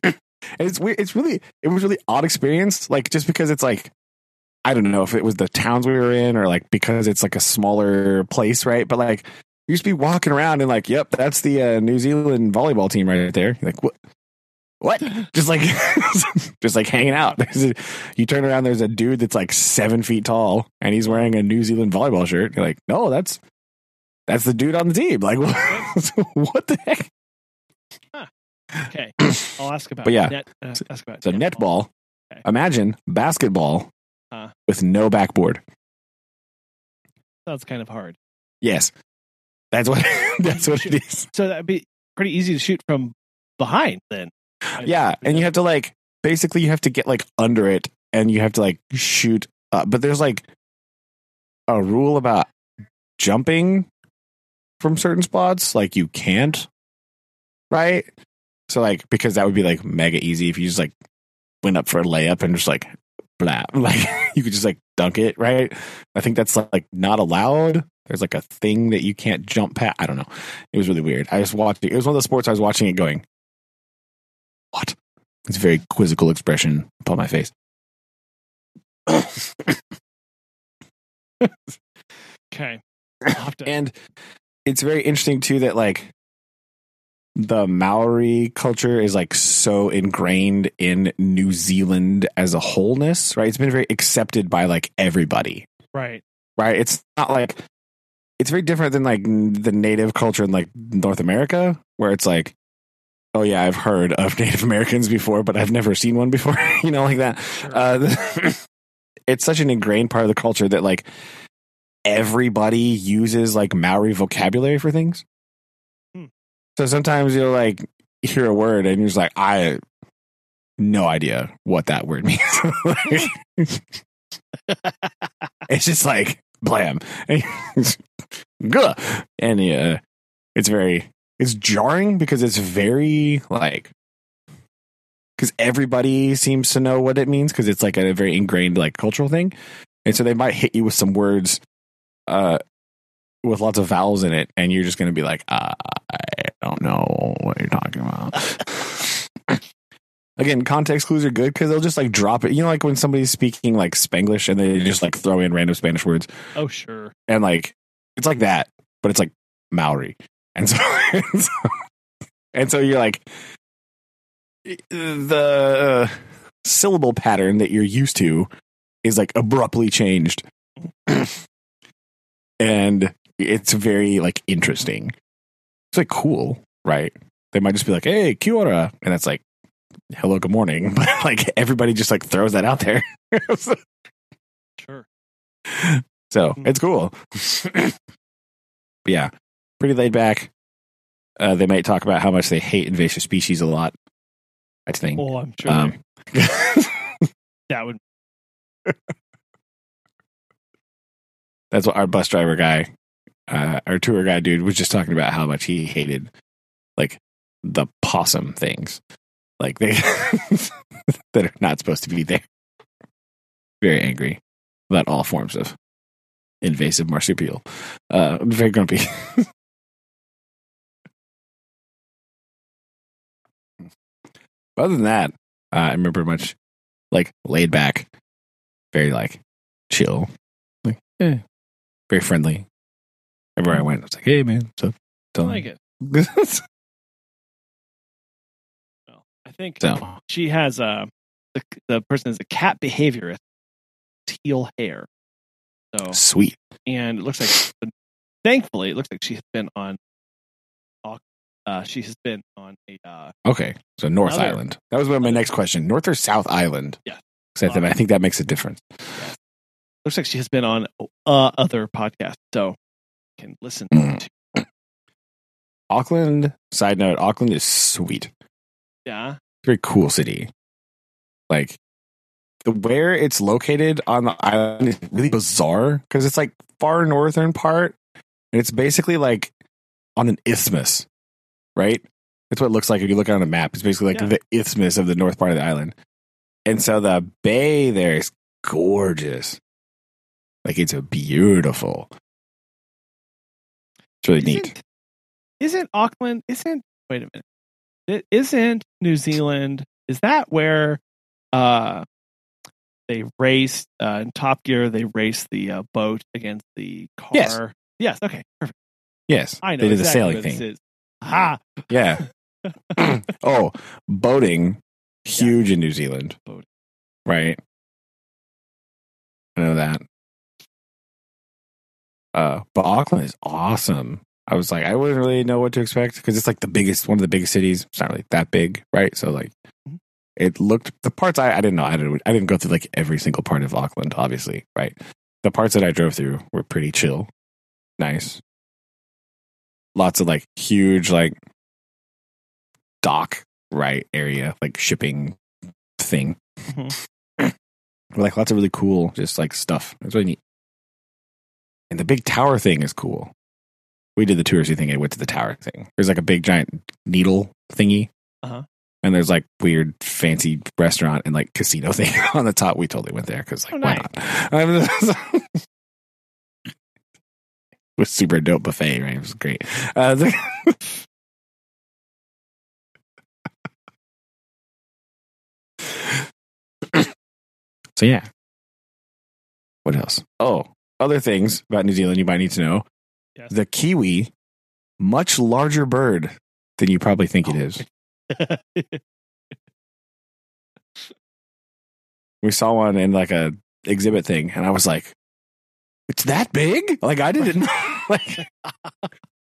S2: And it's weird. It's really, it was really odd experience. Like just because it's like, I don't know if it was the towns we were in or like because it's like a smaller place, right? But like you used to be walking around and like, yep, that's the uh, New Zealand volleyball team right there. You're like, what? What? [LAUGHS] just like, [LAUGHS] just like hanging out. [LAUGHS] A, you turn around, there's a dude that's like seven feet tall, and he's wearing a New Zealand volleyball shirt. You're like, no, that's that's the dude on the team. Like, what the heck?
S1: Huh. Okay, [CLEARS THROAT] I'll ask about.
S2: But yeah,
S1: net, uh, ask about
S2: so netball. netball okay. Imagine basketball huh. with no backboard.
S1: Sounds kind of hard.
S2: Yes, that's what that's what it is.
S1: So that'd be pretty easy to shoot from behind then
S2: yeah, and you have to like basically you have to get like under it and you have to like shoot uh, but there's like a rule about jumping from certain spots like you can't right? So like because that would be like mega easy if you just like went up for a layup and just like blah [LAUGHS] like you could just like dunk it right? I think that's like not allowed. There's like a thing that you can't jump past i don't know. It was really weird. I was watching it. It was one of the sports i was watching it going what? It's a very quizzical expression upon my face.
S1: okay. [COUGHS]
S2: and it's very interesting too that like the Maori culture is like so ingrained in New Zealand as a wholeness, right? It's been very accepted by like everybody.
S1: Right.
S2: Right. It's not like it's very different than like the native culture in like North America, where it's like oh yeah, I've heard of [LAUGHS] Native Americans before, but I've never seen one before. [LAUGHS] you know, like that. Sure. Uh, [LAUGHS] it's such an ingrained part of the culture that like everybody uses like Maori vocabulary for things. Hmm. So sometimes you'll like hear a word and you're just like, I no idea what that word means. it's just like blam, and yeah, it's very it's jarring because it's very like because everybody seems to know what it means because it's like a very ingrained like cultural thing. And so they might hit you with some words uh with lots of vowels in it and you're just gonna be like uh, i don't know what you're talking about. [LAUGHS] Again context clues are good because they'll just like drop it. You know like when somebody's speaking like spanglish and they just like throw in random spanish words
S1: oh sure.
S2: and like it's like that but it's like maori and so, [LAUGHS] and so, and so you're like the uh, syllable pattern that you're used to is like abruptly changed. [CLEARS THROAT] and it's very like interesting. It's like cool, right? They might just be like, "Hey, Kia ora," and that's like, "Hello, good morning," [LAUGHS] but like everybody just like throws that out there.
S1: Sure. [LAUGHS]
S2: so it's cool. [CLEARS THROAT] yeah, pretty laid back. Uh, they might talk about how much they hate invasive species a lot. I think.
S1: Oh, I'm sure
S2: Um, [LAUGHS]
S1: that would.
S2: that's what our bus driver guy, uh, our tour guy dude, was just talking about how much he hated, like the possum things, like they [LAUGHS] that are not supposed to be there. Very angry about all forms of invasive marsupial. Uh, very grumpy. [LAUGHS] Other than that, uh, I remember much like laid back, very like chill, like eh, very friendly. Everywhere I went, I was like, "Hey, man, so up?"
S1: I like it. [LAUGHS] Well, I think
S2: so
S1: she has a the, the person is a cat behaviorist, teal hair. So
S2: sweet.
S1: and it looks like thankfully it looks like she has been on uh she has been on a uh
S2: Okay, so North
S1: Another-
S2: Island. That was my next question: North or South Island?
S1: Yeah.
S2: 'Cause I, think- I think that makes a difference.
S1: looks like she has been on uh other podcasts so can listen
S2: Mm.
S1: to [CLEARS THROAT]
S2: Auckland. Side note: Auckland is sweet.
S1: yeah
S2: very cool city. Like the where it's located on the island is really bizarre because it's like far northern part, and it's basically like on an isthmus, right? That's what it looks like if you look on a map. It's basically like
S1: Yeah.
S2: the isthmus of the north part of the island, and so the bay there is gorgeous. Like it's a beautiful. It's really neat.
S1: Isn't, isn't Auckland? Isn't wait a minute? It isn't New Zealand? Is that where uh they raced uh, in Top Gear? They raced the uh, boat against the car.
S2: Yes.
S1: Yes. Okay. Perfect.
S2: Yes,
S1: I know
S2: they did
S1: exactly
S2: the sailing thing.
S1: Ha!
S2: Yeah. [LAUGHS] [CLEARS THROAT] oh, boating, huge in New Zealand.
S1: Boating.
S2: Right. I know that. Uh, but Auckland is awesome. I was like, I wouldn't really know what to expect because it's like the biggest, one of the biggest cities. It's not really that big, right? So like,
S1: Mhm.
S2: it looked the parts I, I didn't know. I didn't. I didn't go through like every single part of Auckland, obviously, right? The parts that I drove through were pretty chill, nice. Lots of like huge like dock right area, like shipping thing.
S1: Mhm. [CLEARS THROAT]
S2: like lots of really cool, just like stuff. It's really neat. And the big tower thing is cool. We did the touristy thing. I went to the tower thing. There's like a big giant needle thingy.
S1: Uh-huh.
S2: And there's like weird fancy restaurant and like casino [LAUGHS] thing on the top. We totally went there because like
S1: Oh,
S2: why not? [LAUGHS] [LAUGHS] I mean, it was super dope buffet, right? It was great. Uh, the- [COUGHS] so yeah. What else? Oh, other things about New Zealand you might need to know.
S1: Yes.
S2: The kiwi, much larger bird than you probably think it is. [LAUGHS] We saw one in like a exhibit thing, and I was like, "It's that big?" Like I didn't [LAUGHS] like.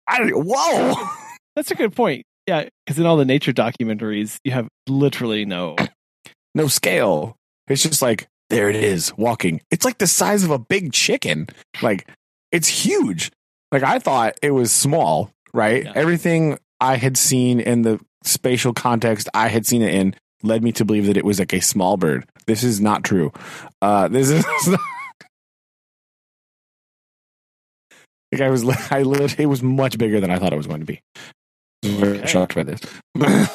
S2: I don't. Whoa!
S1: That's a good point. Yeah, because in all the nature documentaries, you have literally no. [CLEARS THROAT]
S2: No scale. It's just like there it is walking. It's like the size of a big chicken. Like it's huge. Like I thought it was small. Right.
S1: Yeah.
S2: Everything I had seen in the spatial context I had seen it in led me to believe that it was like a small bird. This is not true. Uh, this [LAUGHS] is. Like I was, [LAUGHS] I lit, it was much bigger than I thought it was going to be. I was
S1: Okay.
S2: shocked by this.
S1: We'll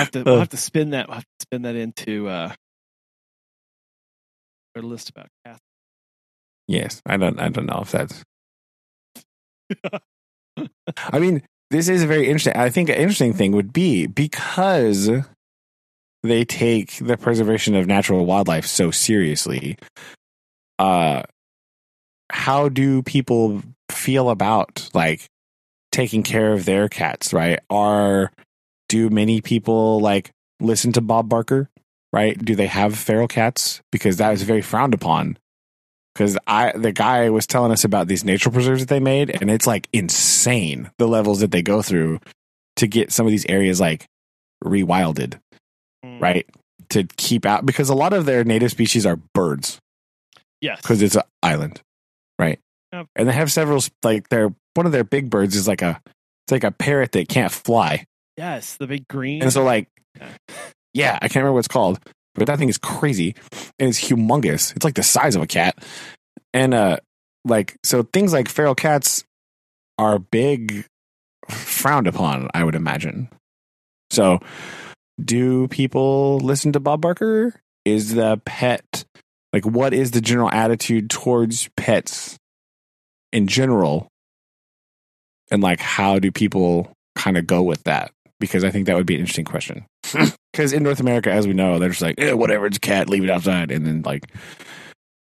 S1: have to we'll have to spin that. We'll have to spin that into uh, our list about cats.
S2: yes, I don't, I don't know if that's. I mean, this is a very interesting. I think an interesting thing would be because they take the preservation of natural wildlife so seriously. Uh, how do people feel about like taking care of their cats? Right? Are do many people like listen to Bob Barker? right? Do they have feral cats? Because that is very frowned upon. Because I, the guy was telling us about these nature preserves that they made, and it's like insane the levels that they go through to get some of these areas like rewilded,
S1: Mm.
S2: right? To keep out because a lot of their native species are birds
S1: Yes.
S2: because it's an island, right?
S1: Yep.
S2: And they have several like their one of their big birds is like a it's like a parrot that can't fly,
S1: Yes, the big green.
S2: and so like
S1: Yeah.
S2: yeah, I can't remember what it's called, but that thing is crazy and it's humongous. It's like the size of a cat, and uh, like so things like feral cats are big frowned upon. I would imagine. So, do people listen to Bob Barker? Is the pet like what is the general attitude towards pets in general? And like how do people kind of go with that? Because I think that would be an interesting question. [LAUGHS] Because in North America, as we know, they're just like, eh, whatever, it's a cat, leave it outside. And then like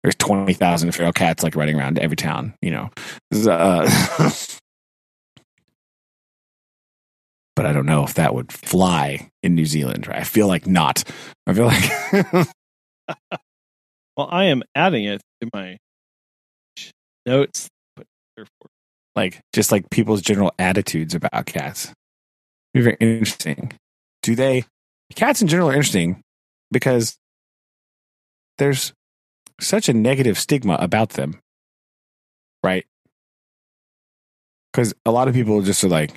S2: there's 20,000 feral cats like running around every town, you know. Uh, [LAUGHS] but I don't know if that would fly in New Zealand. Right? I feel like not. I feel like [LAUGHS]
S1: well, I am adding it to my notes.
S2: Like just like people's general attitudes about cats. Very interesting. Do they cats in general are interesting because there's such a negative stigma about them. Right? Because a lot of people just are like,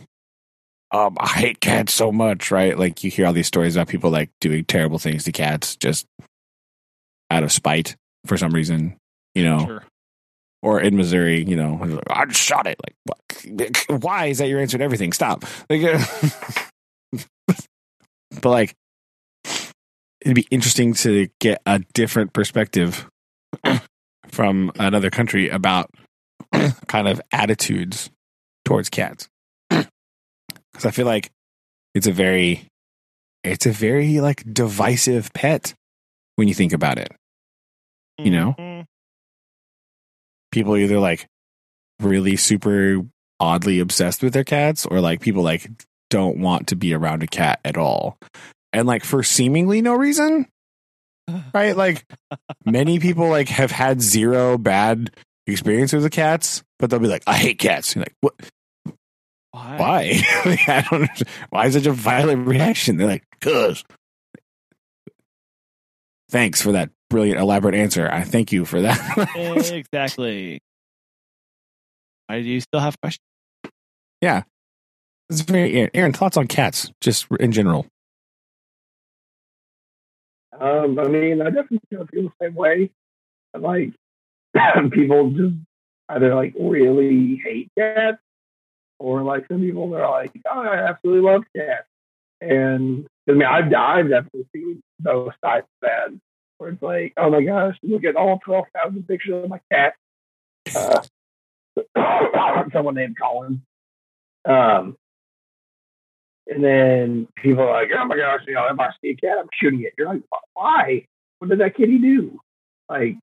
S2: um, I hate cats so much, right? Like you hear all these stories about people like doing terrible things to cats just out of spite for some reason, you know
S1: sure.
S2: or in Missouri, you know, I just shot it. Like, what? [LAUGHS] why is that your answer to everything? Stop. Like, [LAUGHS] but like, it'd be interesting to get a different perspective [CLEARS THROAT] from another country about [CLEARS THROAT] kind of attitudes towards cats. Because I feel like it's a very, it's a very like divisive pet when you think about it. You know?
S1: Mhm.
S2: people either like really super oddly obsessed with their cats or like people like don't want to be around a cat at all and like for seemingly no reason [LAUGHS] right like many people like have had zero bad experiences with cats but they'll be like i hate cats You're like what
S1: Why?
S2: why [LAUGHS] i don't understand. why is such a violent reaction they're like cuz thanks for that brilliant elaborate answer i thank you for that [LAUGHS]
S1: exactly. Why do you still have questions?
S2: Yeah, it's very Aaron. Thoughts on cats, just in general.
S3: Um, I mean, I definitely feel the same way. Like [CLEARS THROAT] people just either like really hate cats, or like some people are like, oh, I absolutely love cats. And I mean, I've I've definitely seen those sides of that, where it's like, oh my gosh, look at all twelve thousand pictures of my cat. Uh, [COUGHS] someone named Collin. Um, and then people are like, oh my gosh, you know, if I see a cat, I'm shooting it. You're like, why? What did that kitty do? Like,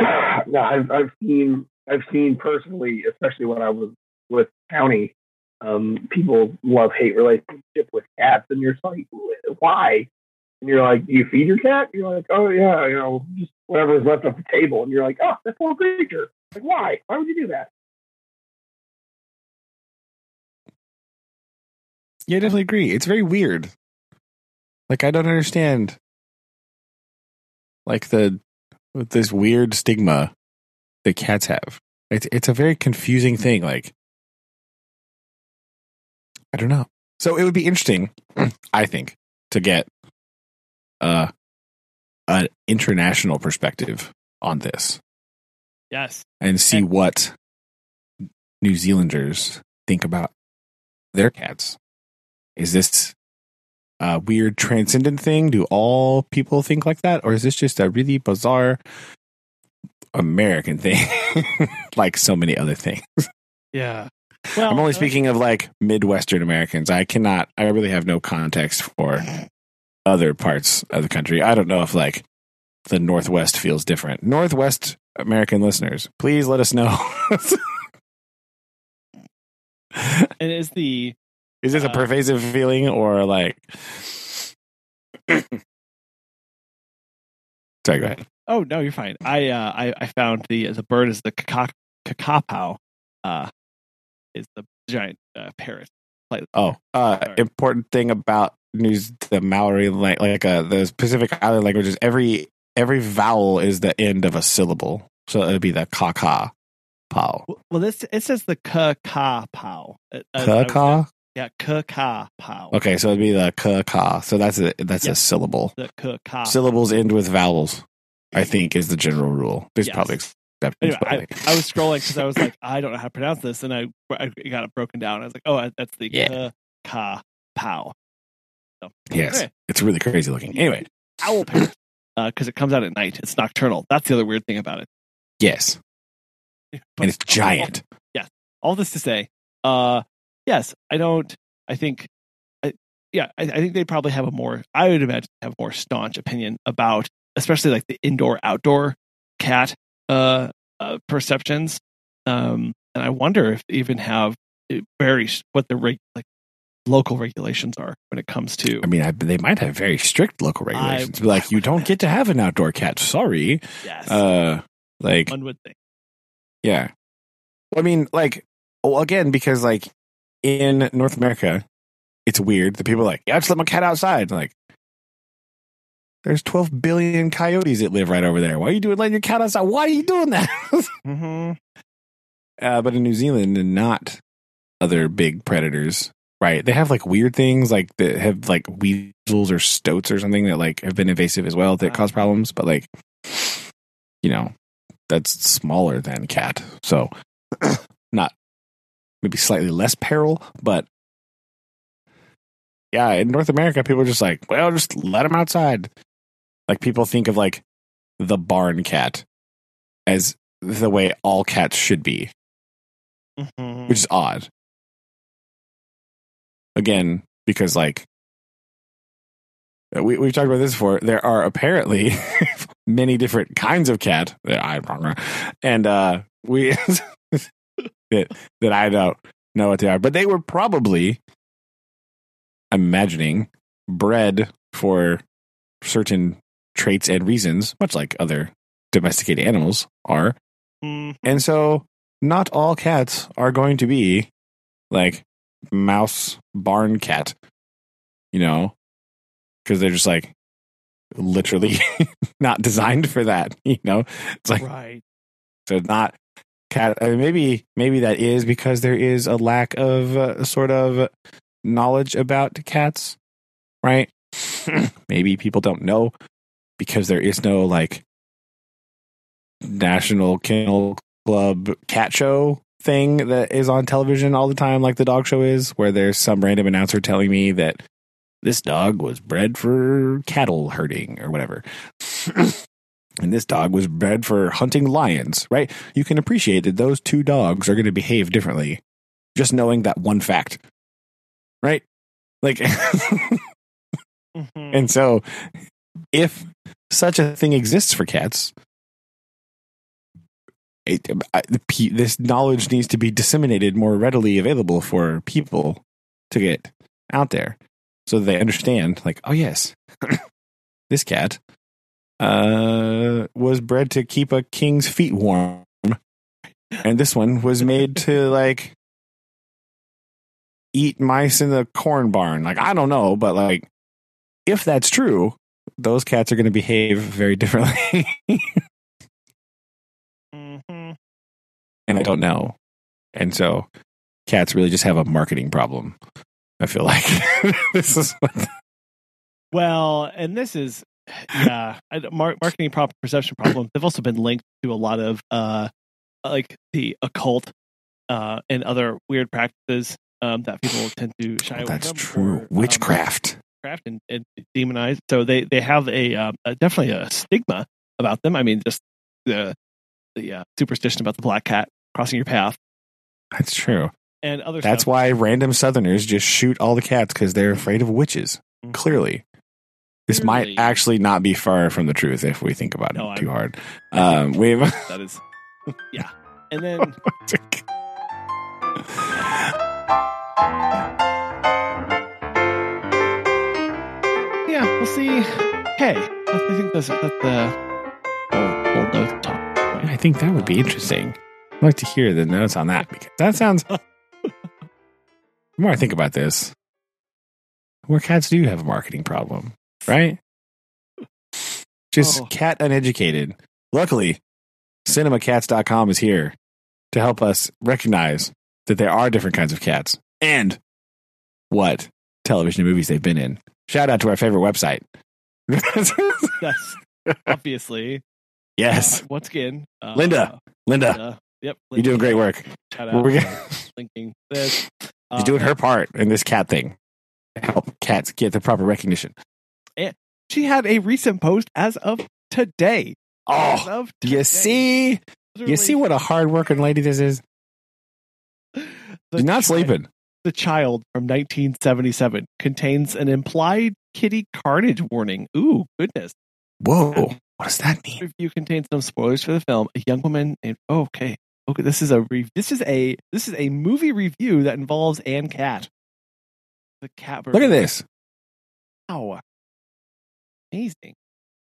S3: [COUGHS] no, I've, I've seen, I've seen personally, especially when I was with county, um, people love hate relationship with cats, and you're like, why? And you're like, you feed your cat? You're like, oh yeah, you know, just whatever is left off the table, and you're like, oh, that poor creature. Like, why? Why would you do that?
S2: Yeah, I definitely agree. It's very weird. Like I don't understand. Like the this weird stigma that cats have. It's it's a very confusing thing. Like I don't know. So it would be interesting, [CLEARS THROAT] I think, to get uh an international perspective on this.
S1: Yes.
S2: and see what New Zealanders think about their cats. Is this a weird transcendent thing? Do all people think like that? Or is this just a really bizarre American thing? [LAUGHS] like so many other things.
S1: Yeah. Well,
S2: I'm only
S1: uh,
S2: speaking of like Midwestern Americans. I cannot, I really have no context for other parts of the country. I don't know if like the Northwest feels different. Northwest American listeners, please let us know. [LAUGHS]
S1: And is the
S2: Is this a
S1: Uh,
S2: pervasive feeling or like [COUGHS] Sorry, go ahead.
S1: Oh no, you're fine. I uh, I, I found the the bird is the kaka- kakapo, uh, is the giant uh, parrot.
S2: Oh, uh,
S1: Sorry.
S2: important thing about news the Maori like like uh, the Pacific Island languages. Every every vowel is the end of a syllable, so it'd be the ka ka pow.
S1: well, this it says the kakapo. Uh, uh,
S2: Ka ka.
S1: Yeah, kakapo.
S2: Okay, so it'd be the ka ka. So that's a that's
S1: Yeah.
S2: a syllable.
S1: The kaka.
S2: Syllables end with vowels. I think is the general rule. There's
S1: Yes.
S2: probably exceptions.
S1: Anyway, I,
S2: like,
S1: I was scrolling because I was like, I don't know how to pronounce this, and I, I got it broken down. I was like, oh, that's the
S2: Yeah.
S1: ka pow. So,
S2: yes,
S1: anyway,
S2: it's really crazy looking. Anyway,
S1: owl parrot because it comes out at night. It's nocturnal. That's the other weird thing about it.
S2: yes,
S1: But
S2: and it's giant. Yes.
S1: All this to say, uh, yes, I don't. I think, I, yeah, I, I think they probably have a more. I would imagine have a more staunch opinion about, especially like the indoor outdoor cat uh, uh perceptions. Um, and I wonder if they even have it varies what the reg, like local regulations are when it comes to
S2: I mean, I, they might have very strict local
S1: I-
S2: regulations. like, you don't get to have an outdoor cat. Sorry.
S1: yes,
S2: Uh, like,
S1: one would think.
S2: yeah. I mean, like, well, again, because like in North America, it's weird. The people are like, yeah, I just let my cat outside. Like, there's 12 billion coyotes that live right over there. Why are you doing letting your cat outside? Why are you doing that? [LAUGHS]
S1: Mm-hmm.
S2: uh, but in New Zealand and not other big predators, right? They have like weird things like that have like weasels or stoats or something that like have been invasive as well that cause problems. But like, you know, that's smaller than cat, so [CLEARS THROAT] not maybe slightly less peril, but yeah, in North America, people are just like, well, just let them outside. Like people think of like the barn cat as the way all cats should be.
S1: Mm-hmm.
S2: which is odd. Again, because like we we've talked about this before, there are apparently [LAUGHS] many different kinds of cat. That I and uh we [LAUGHS] that that I don't know what they are, but they were probably I'm imagining bred for certain traits and reasons, much like other domesticated animals are.
S1: Mm,
S2: And so not all cats are going to be like mouse barn cat, you know, because they're just like literally [LAUGHS] not designed for that, [LAUGHS] you know. It's like
S1: right.
S2: so not cat. I mean, maybe maybe that is because there is a lack of uh, sort of knowledge about cats, right? [SNIFFS] maybe people don't know because there is no like national kennel club cat show thing that is on television all the time like the dog show is where there's some random announcer telling me that this dog was bred for cattle herding or whatever. [CLEARS THROAT] And this dog was bred for hunting lions right? You can appreciate that those two dogs are going to behave differently just knowing that one fact right? Like [LAUGHS]
S1: Mhm.
S2: and so, if such a thing exists for cats, it, I, this knowledge needs to be disseminated more readily available for people to get out there so that they understand, like, oh, yes, [CLEARS THROAT] this cat uh, was bred to keep a king's feet warm. And this one was made to, like, eat mice in the corn barn. Like, I don't know, but, like, if that's true, those cats are going to behave very differently.
S1: Mhm.
S2: and I don't know. And so cats really just have a marketing problem. I feel like [LAUGHS] this is what
S1: Well, and this is yeah, mar- marketing problem, perception problem. They've also been linked to a lot of uh, like the occult uh, and other weird practices um, that people tend to shy away
S2: that's
S1: from.
S2: true.
S1: or, um,
S2: Witchcraft.
S1: witchcraft and, and demonize. So they they have a, um, a definitely a stigma about them. I mean, just the the uh, superstition about the black cat crossing your path
S2: That's true.
S1: and other.
S2: That's
S1: stuff.
S2: why random Southerners just shoot all the cats because they're afraid of witches.
S1: Mhm.
S2: Clearly. This
S1: Clearly.
S2: might actually not be far from the truth if we think about it
S1: No,
S2: too
S1: I'm-
S2: hard. Um, we've [LAUGHS]
S1: that is yeah. And then [LAUGHS] yeah, we'll see. Hey, I think that's, that's the whole, whole note talk.
S2: I think that would be interesting. I'd like to hear the notes on that because that sounds. [LAUGHS] the more I think about this, the more cats do have a marketing problem, right? Just
S1: Oh.
S2: cat uneducated. Luckily, cinemacats.com is here to help us recognize that there are different kinds of cats and what television and movies they've been in. Shout out to our favorite website.
S1: That's obviously.
S2: yes,
S1: Uh, once again, uh,
S2: Linda. Linda,
S1: Linda. Yep.
S2: you're doing great work.
S1: Shout out.
S2: We're gonna-
S1: linking this. [LAUGHS]
S2: She's doing her part in this cat thing. Help cats get the proper recognition.
S1: And She had a recent post as of today. As
S2: Oh,
S1: of
S2: you
S1: today.
S2: see, you see what a hardworking lady this is. [LAUGHS] She's not sleeping.
S1: The Child from 1977 contains an implied kitty carnage warning. Ooh, goodness.
S2: Whoa, what does that mean?
S1: review contains some spoilers for the film. A young woman named oh, okay, okay. This is a re- this is a this is a movie review that involves Anne Cat. The cat.
S2: Look at this.
S1: Wow, amazing!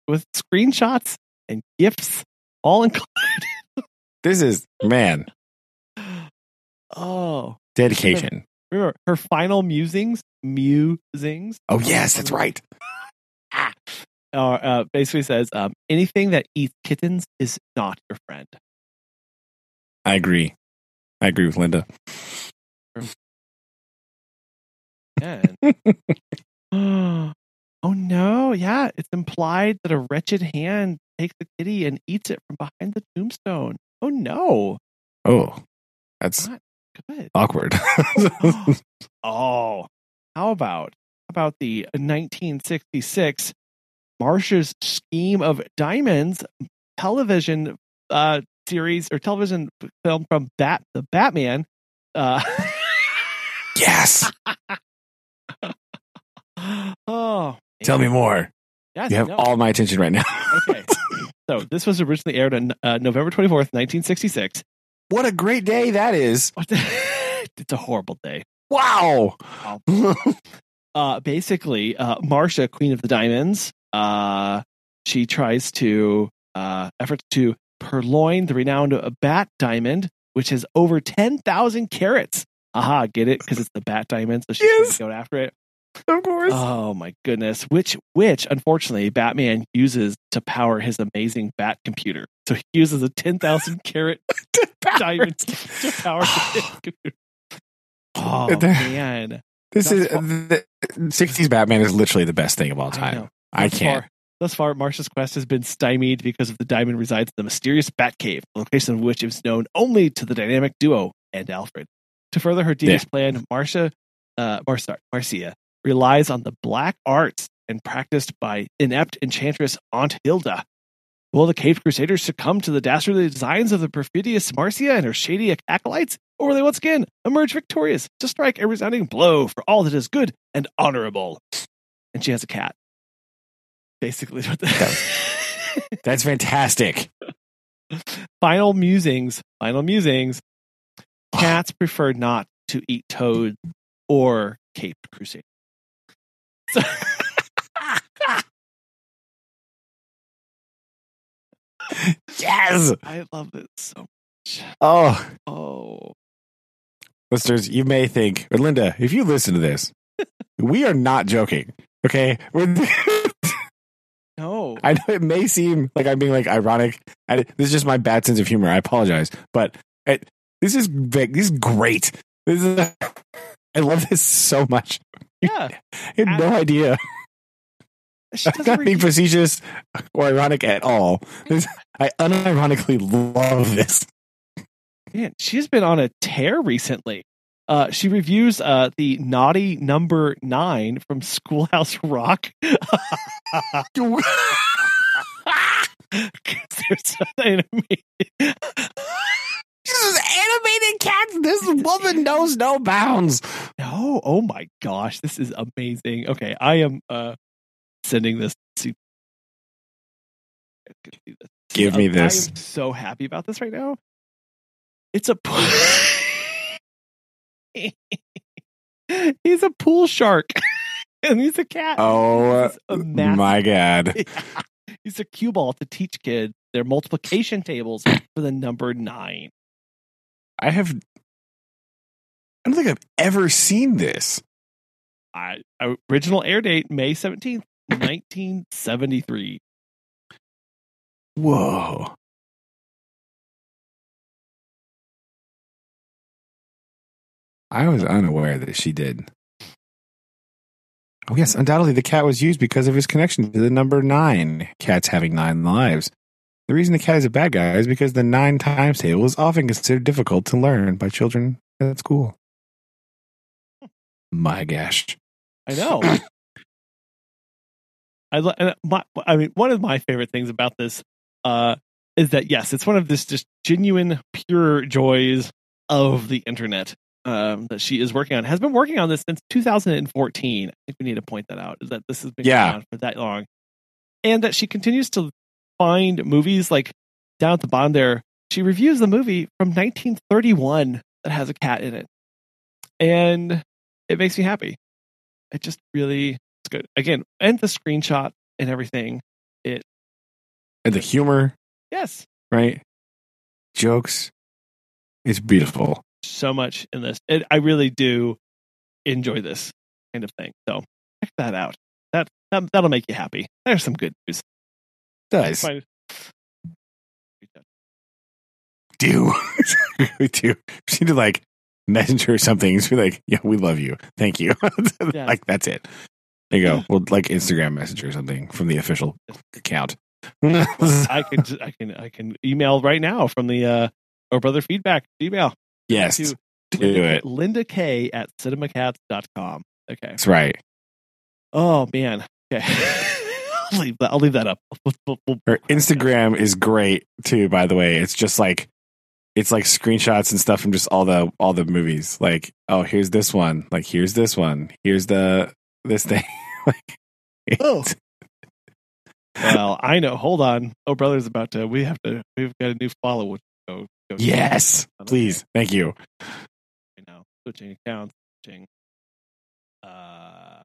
S1: With screenshots and gifs all included.
S2: This is man [GASPS]
S1: Oh,
S2: dedication.
S1: Remember her final musings. Musings.
S2: Oh yes, that's right. [LAUGHS]
S1: Uh, uh, basically says um, anything that eats kittens is not your friend.
S2: I agree. I agree with Linda. [LAUGHS] [GASPS]
S1: Oh no, yeah, it's implied that a wretched hand takes the kitty and eats it from behind the tombstone. Oh no,
S2: Oh, that's
S1: not good.
S2: awkward. [GASPS] [LAUGHS]
S1: oh, how about how about the 1966 Marsha's Scheme of Diamonds television uh, series or television film from Bat the Batman? Uh, [LAUGHS]
S2: yes. [LAUGHS]
S1: oh,
S2: Tell me more.
S1: Yes,
S2: You have
S1: no.
S2: all my attention right now.
S1: okay. So this was originally aired on uh, November 24th, 1966.
S2: What a great day that is. [LAUGHS]
S1: It's a horrible day.
S2: Wow. [LAUGHS]
S1: Uh, basically, uh, Marsha, Queen of the Diamonds, uh, she tries to uh, efforts to purloin the renowned Bat Diamond, which has over 10,000 carats. Aha, get it? Because it's the Bat Diamond, so she's
S2: Yes.
S1: going after it.
S2: of course.
S1: Oh my goodness! Which which unfortunately Batman uses to power his amazing Bat computer. So he uses a ten thousand [LAUGHS] carat diamond [LAUGHS] to power. [SIGHS] [LAUGHS] Oh
S2: The-
S1: man!
S2: this is
S1: That's
S2: the 60s Batman is literally the best thing of all time.
S1: know.
S2: I, can't.
S1: Far, thus far, Marsha's quest has been stymied because of the diamond resides in the mysterious Batcave, the location of which is known only to the dynamic duo and Alfred. To further her devious plan, Marsha, uh, Mar- sorry, Marsha relies on the black arts and practiced by inept enchantress Aunt Hilda. Will the Caped Crusaders succumb to the dastardly designs of the perfidious Marsha and her shady acolytes, or will they once again emerge victorious to strike a resounding blow for all that is good and honorable? And she has a cat. Basically, what the
S2: That's fantastic. [LAUGHS]
S1: final musings. Final musings. Cats prefer not to eat toads or Cape Crusader. [LAUGHS] So-
S2: Yes.
S1: I love this so much.
S2: Oh,
S1: Oh,
S2: listeners, you may think, or Linda, if you listen to this, [LAUGHS] we are not joking. Okay, we're. [LAUGHS]
S1: no.
S2: I know it may seem like I'm being like ironic. I, this is just my bad sense of humor. I apologize, but it, this is big. This is great. This is. [LAUGHS] I love this so much.
S1: Yeah.
S2: I had no idea. I'm
S1: doesn't
S2: being facetious or ironic at all. This, [LAUGHS] I unironically love this.
S1: Man, she's been on a tear recently. Uh, she reviews uh, the naughty number nine from Schoolhouse Rock. [LAUGHS] [LAUGHS] There's an animated-
S2: This is animated cats. This woman knows no bounds.
S1: No, oh my gosh, this is amazing. Okay, I am uh sending this to
S2: Give me this.
S1: I am so happy about this right now. It's a pool. [LAUGHS] He's a pool shark. [LAUGHS] and he's a cat.
S2: Oh
S1: a
S2: my god. [LAUGHS]
S1: Yeah. He's a cue ball to teach kids their multiplication tables for the number nine.
S2: I have I don't think I've ever seen this.
S1: I, original air date May seventeenth, nineteen seventy three.
S2: Whoa. I was unaware that she did. Oh, yes, undoubtedly the cat was used because of his connection to the number nine, cats having nine lives. The reason the cat is a bad guy is because the nine times table is often considered difficult to learn by children at school. [LAUGHS] My gosh.
S1: I know. I my, I mean, one of my favorite things about this uh, is that yes, it's one of this just genuine, pure joys of the internet um, that she is working on. Has been working on this since 2014. I think we need to point that out. Is that this has been
S2: Yeah.
S1: going on for that long, and that she continues to find movies like down at the bottom there. She reviews the movie from 1931 that has a cat in it, and it makes me happy. It just really it's good. Again, and the screenshot and everything.
S2: It and the humor,
S1: Yes,
S2: right? Jokes. It's beautiful.
S1: so much in this. It, I really do enjoy this kind of thing. So check that out. That, that that'll make you happy. There's some good news.
S2: does. Do. [LAUGHS] we do. We need to like messenger or something. Be like, yeah, we love you. Thank you. [LAUGHS]
S1: Yeah.
S2: Like that's it. There you go. [LAUGHS] Well, like Instagram message or something from the official account.
S1: I [LAUGHS] can I can I can email right now from the uh or brother feedback email
S2: yes,
S1: to
S2: do
S1: Linda,
S2: it.
S1: Linda K at cinemacats.com. Okay.
S2: That's right.
S1: Oh man. Okay. [LAUGHS] I'll leave that I'll leave that up.
S2: Her Instagram is great too. By the way, it's just like it's like screenshots and stuff from just all the all the movies. Like, oh, here's this one. Like, here's this one. Here's the this thing. [LAUGHS] like,
S1: Oh. Well, I know. Hold on. Oh, brother's about to. We have to. We've got a new follow. Go. go
S2: yes,
S1: Okay.
S2: please, thank you.
S1: Right now, switching accounts. Switching. Uh.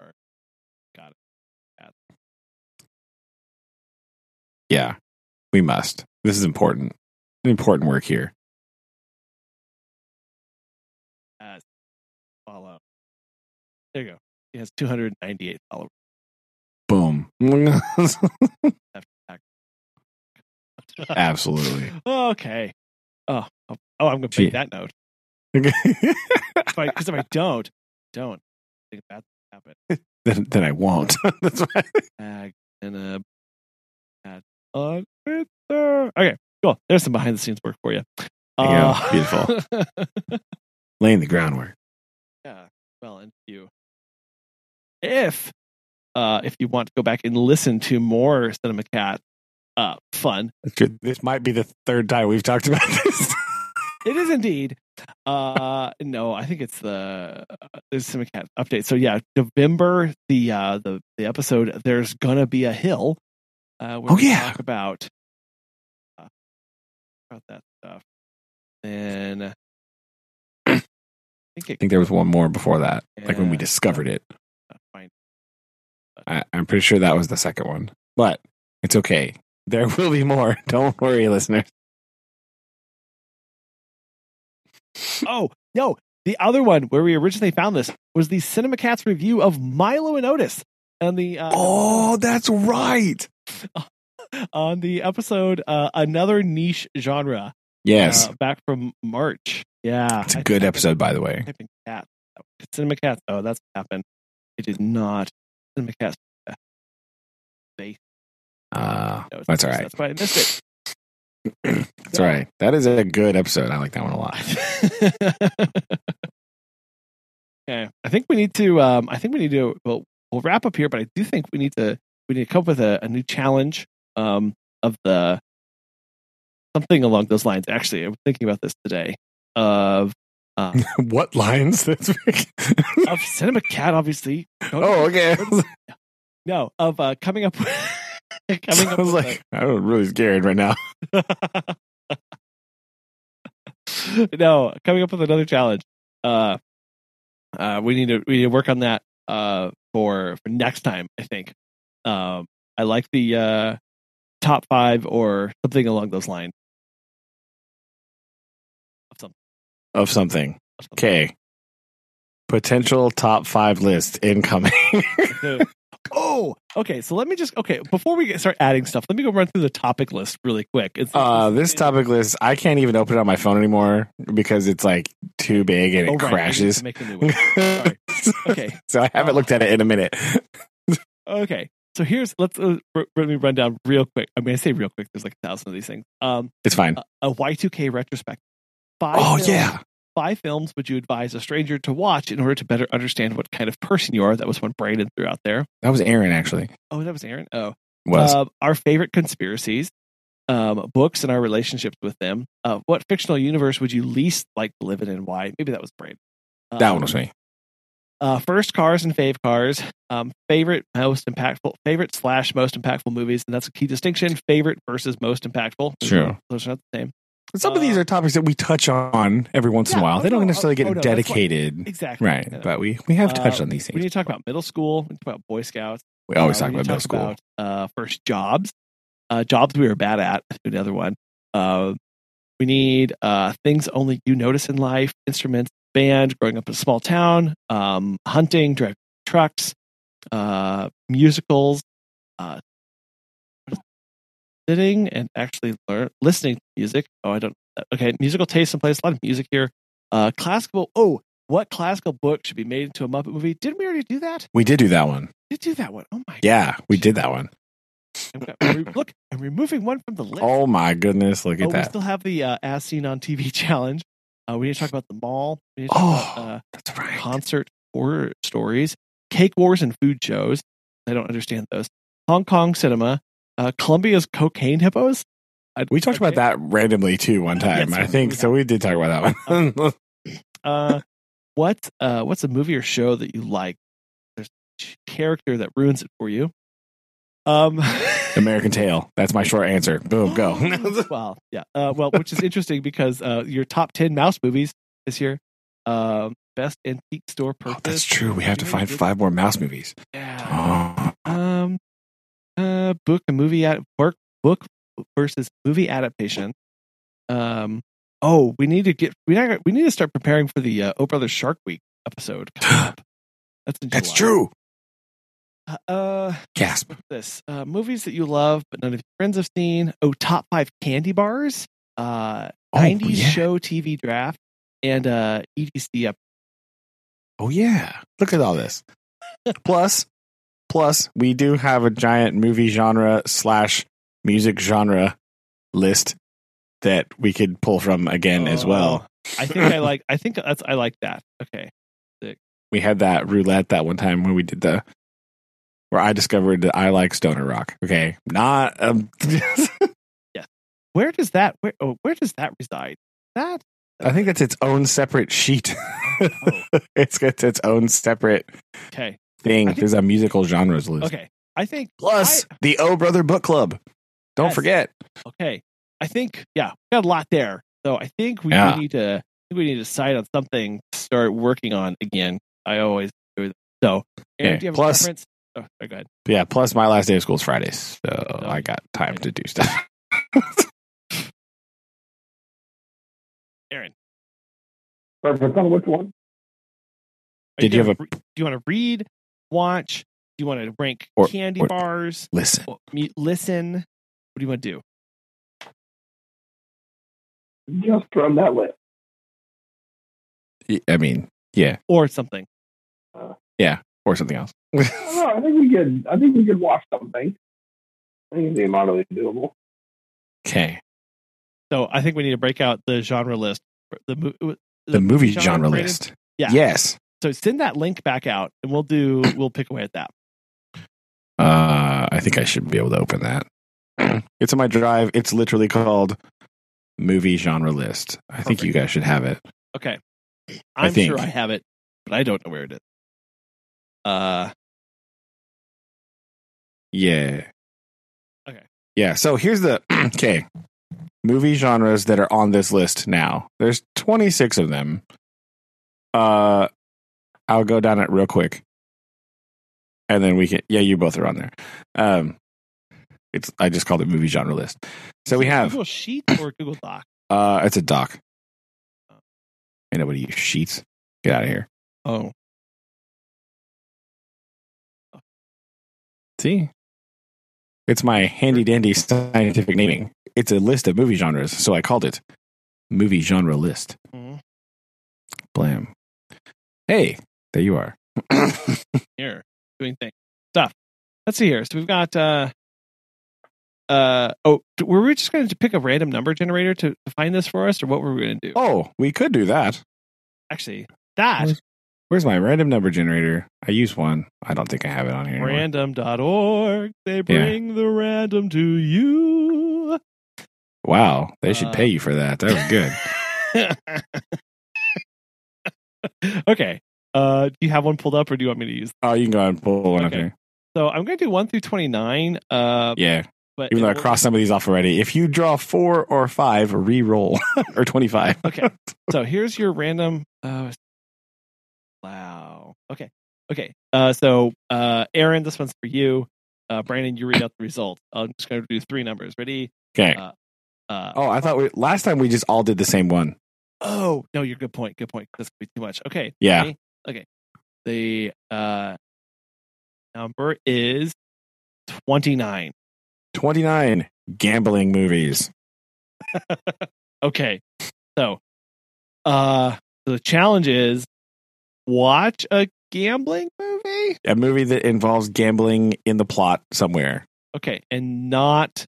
S1: or- Got it.
S2: Yeah, we must. This is important. Important work here.
S1: There you go. He has 298 followers.
S2: Boom. [LAUGHS] Absolutely. [LAUGHS]
S1: okay. Oh. Oh, oh, I'm going to make that note. [LAUGHS] Because if I don't, don't I think things happen.
S2: then, then I won't. That's right.
S1: tag and a on Twitter. Okay, cool. There's some behind the scenes work for you.
S2: You. Uh,
S1: Beautiful.
S2: Laying the groundwork.
S1: yeah. Well, and you, if uh, if you want to go back and listen to more Cinema Cat uh, fun,
S2: This might be the third time we've talked about [LAUGHS] this.
S1: it is indeed. Uh, no, I think it's the uh, there's Cinema Cat update. So yeah, November the uh, the the episode. There's gonna be a hill. Uh, where
S2: Oh,
S1: we
S2: yeah.
S1: talk about uh, about that stuff. And [CLEARS THROAT] I think
S2: I think there was one more before that, like when we discovered it. I, I'm pretty sure that was the second one, but it's okay. [LAUGHS] There will be more. [LAUGHS] Don't worry, listeners.
S1: Oh no, the other one where we originally found this was the Cinema Cats review of Milo and Otis, and the uh,
S2: Oh, that's right. [LAUGHS]
S1: on the episode uh, another niche genre.
S2: Yes,
S1: uh, back from March. Yeah,
S2: it's a
S1: I-
S2: good episode, by the way.
S1: typed in cat. Cinema Cats. Oh, that's what happened. It is not Cats.
S2: Uh,
S1: No,
S2: that's all right.
S1: That's why I missed it. [CLEARS THROAT]
S2: That's all right. That is a good episode. I like that one a lot. [LAUGHS]
S1: okay, I think we need to. Um, I think we need to. Well, we'll wrap up here, but I do think we need to. We need to come up with a, a new challenge. Um, of the something along those lines. Actually, I'm thinking about this today. Of uh, [LAUGHS]
S2: what lines? [LAUGHS] That's
S1: of Cinema Cat, obviously. Don't-
S2: oh, okay. [LAUGHS]
S1: No, of uh, coming up. with coming
S2: I
S1: up
S2: was like, I'm really scared right now.
S1: no, coming up with another challenge. Uh, Uh, we need to we need to work on that uh, for for next time. I think. Um, I like the uh, top five or something along those lines. Of something.
S2: Okay. Potential top five list incoming. [LAUGHS]
S1: oh, okay. So let me just okay before we get start adding stuff. Let me go run through the topic list really quick. It's
S2: uh, this topic list, I can't even open it on my phone anymore because it's like too big and it
S1: Oh, right,
S2: crashes.
S1: make a new one. Sorry. [LAUGHS] Okay.
S2: so I haven't looked at it in a minute. [LAUGHS]
S1: Okay. So here's let's uh, r- let me run down real quick. I'm going to say real quick. There's like a thousand of these things. Um,
S2: It's fine.
S1: a, a Y2K retrospective. Five
S2: Oh,
S1: films-
S2: yeah.
S1: Five films would you advise a stranger to watch in order to better understand what kind of person you are? That was one Brandon threw out there.
S2: That was Aaron, actually.
S1: Oh, that was Aaron. Oh,
S2: Was.
S1: Uh, our favorite conspiracies, um, books and our relationships with them. Uh, what fictional universe would you least like to live in and why? Maybe that was Brandon.
S2: that
S1: Um,
S2: one was me.
S1: Uh, first cars and fave cars. Um, favorite, most impactful, favorite slash most impactful movies, and that's a key distinction. Favorite versus most impactful.
S2: Sure.
S1: Those are not the same.
S2: Some of these
S1: uh,
S2: are topics that we touch on every once in a
S1: Yeah,
S2: while.
S1: oh,
S2: They don't
S1: no,
S2: necessarily
S1: oh,
S2: get
S1: oh, no, that's why-
S2: dedicated.
S1: Exactly.
S2: Right. But we, we have touched
S1: Uh,
S2: on these things.
S1: we need to talk about middle school. We talk about Boy Scouts.
S2: We always
S1: Uh,
S2: talk
S1: we
S2: about middle
S1: to
S2: school.
S1: About, uh, first jobs, uh, jobs we were bad at. Another one. Uh, we need uh, things only you notice in life. Instruments, band, growing up in a small town, um, hunting, driving trucks, uh, musicals, uh, sitting and actually learn listening to music. Oh, I don't. Okay, musical taste and place a lot of music here. Uh, classical. Oh, what classical book should be made into a Muppet movie? Didn't we already do that?
S2: We did do that one.
S1: We did do that one. Oh my
S2: Yeah, we did that one.
S1: I'm gonna- re- look, I'm removing one from the list.
S2: Oh my goodness, look
S1: Oh,
S2: that.
S1: we still have the uh, as seen on TV [LAUGHS] challenge. Uh, we need to talk about the mall. We need to talk
S2: Oh,
S1: about uh,
S2: that's right.
S1: concert horror stories, cake wars, and food shows. I don't understand those. Hong Kong cinema, uh, Colombia's cocaine hippos. I-
S2: We talked about that randomly too one time.
S1: Yes,
S2: I think so. We did talk about that [LAUGHS] one. [LAUGHS]
S1: Uh, what uh, what's a movie or show that you like? There's a character that ruins it for you. Um, [LAUGHS]
S2: American Tail. That's my short answer. Boom, go. [GASPS]
S1: well, yeah. Uh, well, which is interesting because uh, your top ten mouse movies this year, um, best antique store
S2: Oh,
S1: purchase.
S2: that's true. We have to find five more mouse movies.
S1: Yeah.
S2: Oh,
S1: Um, uh, book and movie ad- work book versus movie adaptation. Um. Oh, we need to get we not, we need to start preparing for the uh, Oh Brother Shark Week episode. [GASPS] That's
S2: that's true.
S1: Uh, Uh,
S2: Gasp.
S1: this uh, movies that you love but none of your friends have seen. Oh, top five candy bars. Uh,
S2: Oh,
S1: 90s
S2: yeah.
S1: show TV draft and uh EDC up.
S2: Oh yeah. Look at all this. [LAUGHS] plus, plus, we do have a giant movie genre slash music genre list that we could pull from again as well.
S1: Oh, I think I like. I think that's. I like that. Okay.
S2: We had that roulette that one time when we did the where I discovered that I like stoner rock. Okay, not um, [LAUGHS]
S1: Where does that? Where? Oh, where does that reside? That.
S2: I think that's its own separate sheet.
S1: Oh. [LAUGHS]
S2: it's got its own separate
S1: Okay.
S2: Thing.
S1: Think-
S2: There's a musical genres list.
S1: Okay. I think.
S2: Plus the O Brother Book Club. Don't
S1: Yes.
S2: forget.
S1: Okay. I think. Yeah, we got a lot there. So I think we
S2: Yeah.
S1: need to. I think we need to decide on something to start working on again. I always do. that. So, Aaron,
S2: Okay,
S1: do you have
S2: plus-
S1: a preference? Oh, sorry, go ahead.
S2: Yeah, plus my last day of school is Fridays. So
S1: Oh.
S2: I got time to do stuff. [LAUGHS]
S1: Aaron,
S3: Preference on which one?
S2: Did you
S1: gonna
S2: have a-
S1: re- do you want to read, watch? Do you want to rank
S2: Or-
S1: candy
S2: or-
S1: bars?
S2: Listen.
S1: Or listen. What do you want to do?
S3: Just from that list.
S2: I mean, yeah,
S1: Or something. Uh.
S2: Yeah, or something else.
S3: I don't know. I think we could. I think we could watch something. I think it'd be moderately doable.
S2: okay.
S1: So I think we need to break out the genre list. for The, mo-
S2: The movie genre
S1: Brandon?
S2: list.
S1: Yeah.
S2: Yes.
S1: So send that link back out, and we'll do. [CLEARS THROAT] We'll pick away at that.
S2: Uh, I think I should be able to open that. [CLEARS THROAT] It's in my drive. It's literally called movie genre list. I think you guys should have it.
S1: Okay.
S2: I
S1: I'm
S2: think.
S1: sure I have it, but I don't know where it is. Uh,
S2: Yeah.
S1: Okay.
S2: Yeah. So here's the [CLEARS THROAT] okay movie genres that are on this list now. There's 26 of them. Uh, I'll go down it real quick, and then we can. Yeah, you both are on there. Um, it's I just called it movie genre list. So we have
S1: Google Sheet or Google Doc. [CLEARS THROAT]
S2: uh, it's a doc. Ain't nobody use sheets. Get out of here.
S1: Oh,
S2: See, it's my handy dandy scientific naming. It's a list of movie genres, so I called it movie genre list.
S1: Mhm.
S2: Blam. Hey, there you are. [COUGHS]
S1: here doing things stuff. Let's see here. So we've got. uh uh oh, d- were we just going to pick a random number generator to, to find this for us, or what were we going to do?
S2: oh, we could do that.
S1: Actually, that
S2: Where's- Where's my random number generator? I use one. I don't think I have it on here. anymore.
S1: random.org. They bring the random to you.
S2: Wow, they should
S1: Uh,
S2: pay you for that. That was good. [LAUGHS]
S1: okay. Uh, do you have one pulled up, or do you want me to use?
S2: oh, you can go ahead and pull one
S1: Okay. So I'm going to do one through twenty nine. Uh,
S2: Yeah,
S1: but
S2: even though I crossed some of these off already. If you draw four or five, re-roll [LAUGHS] or twenty-five.
S1: Okay. So here's your random. Uh, wow. Okay. Okay. Uh, so uh, Aaron, this one's for you. Uh, Brandon, you read out the result. I'm just going to do three numbers. Ready?
S2: Okay.
S1: Uh, Uh,
S2: oh, I thought we, last time we just all did the same one.
S1: oh no, you're good point. Good point. This could be too much. Okay.
S2: Yeah.
S1: ready? Okay. The uh, number is twenty nine.
S2: Twenty-nine gambling movies. [LAUGHS]
S1: Okay. So, uh, the challenge is watch a gambling movie.
S2: A movie that involves gambling in the plot somewhere,
S1: Okay, and not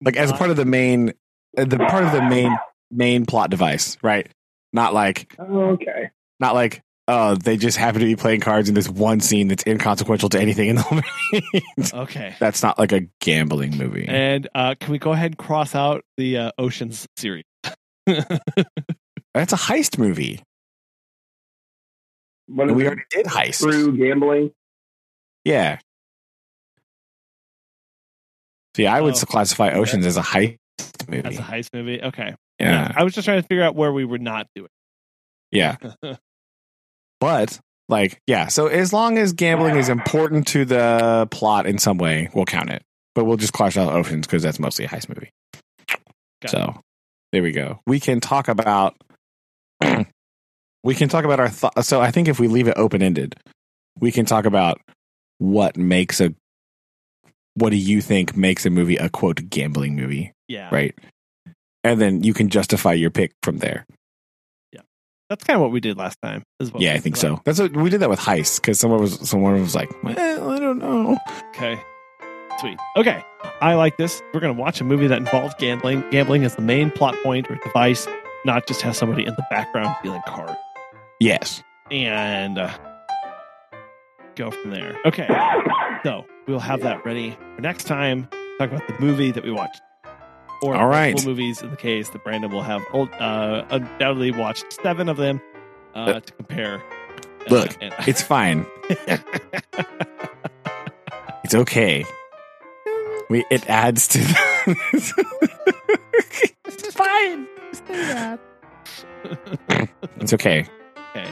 S2: like as a part of the main, uh, the part of the main main plot device, right? Not like
S3: Oh, okay.
S2: not like oh they just happen to be playing cards in this one scene that's inconsequential to anything in the [LAUGHS] movie.
S1: okay.
S2: that's not like a gambling movie.
S1: And uh, can we go ahead and cross out the uh, Oceans series? [LAUGHS]
S2: That's a heist movie.
S3: But
S2: we already did heist.
S3: through gambling.
S2: Yeah. See, I would
S1: Oh.
S2: classify Oceans as a heist movie.
S1: That's
S2: movie.
S1: a heist movie. Okay.
S2: Yeah.
S1: I was just trying to figure out where we were not doing.
S2: Yeah. [LAUGHS] But like, yeah. So as long as gambling is important to the plot in some way, we'll count it. But we'll just cross out Oceans because that's mostly a heist movie.
S1: Got
S2: so there we go. We can talk about. [CLEARS THROAT] we can talk about our thoughts. So I think if we leave it open ended, we can talk about what makes a. What do you think makes a movie a quote gambling movie?
S1: yeah.
S2: Right. And then you can justify your pick from there.
S1: That's kind of what we did last time.
S2: Yeah, I think
S1: did
S2: so. That's what we did that with heist because someone was someone was like, well, I don't know.
S1: Okay. Sweet. Okay. I like this. We're going to watch a movie that involves gambling. Gambling is the main plot point or device, not just have somebody in the background dealing cards.
S2: Yes.
S1: And uh, go from there. Okay. So we'll have that ready for next time. Talk about the movie that we watched. Or
S2: All right.
S1: multiple movies in the case that Brandon will have uh, undoubtedly watched seven of them uh,
S2: Uh,
S1: to compare.
S2: look,
S1: and-
S2: It's fine. [LAUGHS] It's okay. We it adds to. it's [LAUGHS] fine. [LAUGHS] It's okay.
S1: okay.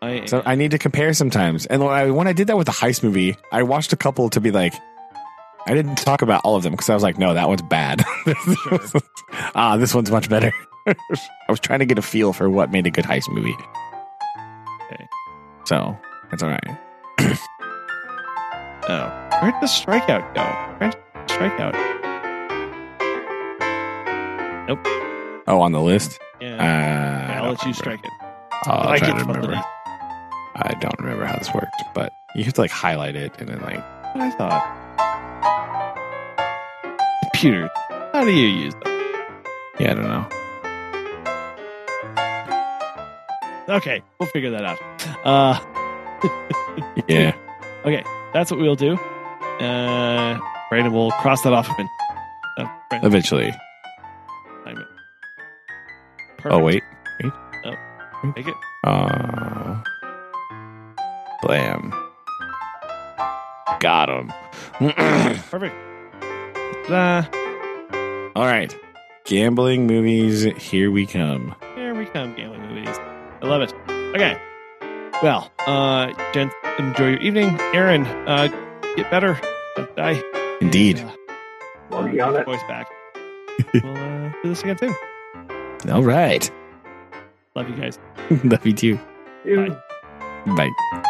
S1: I,
S2: So I need to compare sometimes. And when I did that with the heist movie, I watched a couple to be like, I didn't talk about all of them because I was like, no, that one's bad. [LAUGHS] ah, this one's much better. [LAUGHS] I was trying to get a feel for what made a good heist movie.
S1: Okay.
S2: So that's all right. [CLEARS THROAT]
S1: Oh, where'd the strikeout go? Where'd the strikeout? Nope.
S2: Oh, on the list.
S1: Yeah,
S2: Uh, I
S1: I'll let you
S2: remember.
S1: strike it.
S2: I'll try
S1: get
S2: to remember. I don't remember how this worked, but you have to like highlight it and then like
S1: I thought. Computer. How do you use them?
S2: yeah, I don't know.
S1: Okay, we'll figure that out. Uh, [LAUGHS]
S2: Yeah.
S1: okay, that's what we'll do. Uh, Brandon will cross that off of. Uh,
S2: Eventually.
S1: it.
S2: Oh
S1: Perfect.
S2: wait.
S1: Oh, Make it.
S2: Uh, blam. Got him. [CLEARS THROAT]
S1: Perfect. Uh,
S2: All right. Gambling movies, here we come.
S1: here we come, gambling movies. I love it. Okay. Well, uh, gents, enjoy your evening. Aaron, uh, get better. Don't die.
S2: Indeed.
S1: Uh,
S3: Working on it.
S1: voice back. [LAUGHS] we'll uh, do this again soon.
S2: All right.
S1: Love you guys. [LAUGHS]
S2: Love you too.
S3: Dude.
S2: Bye.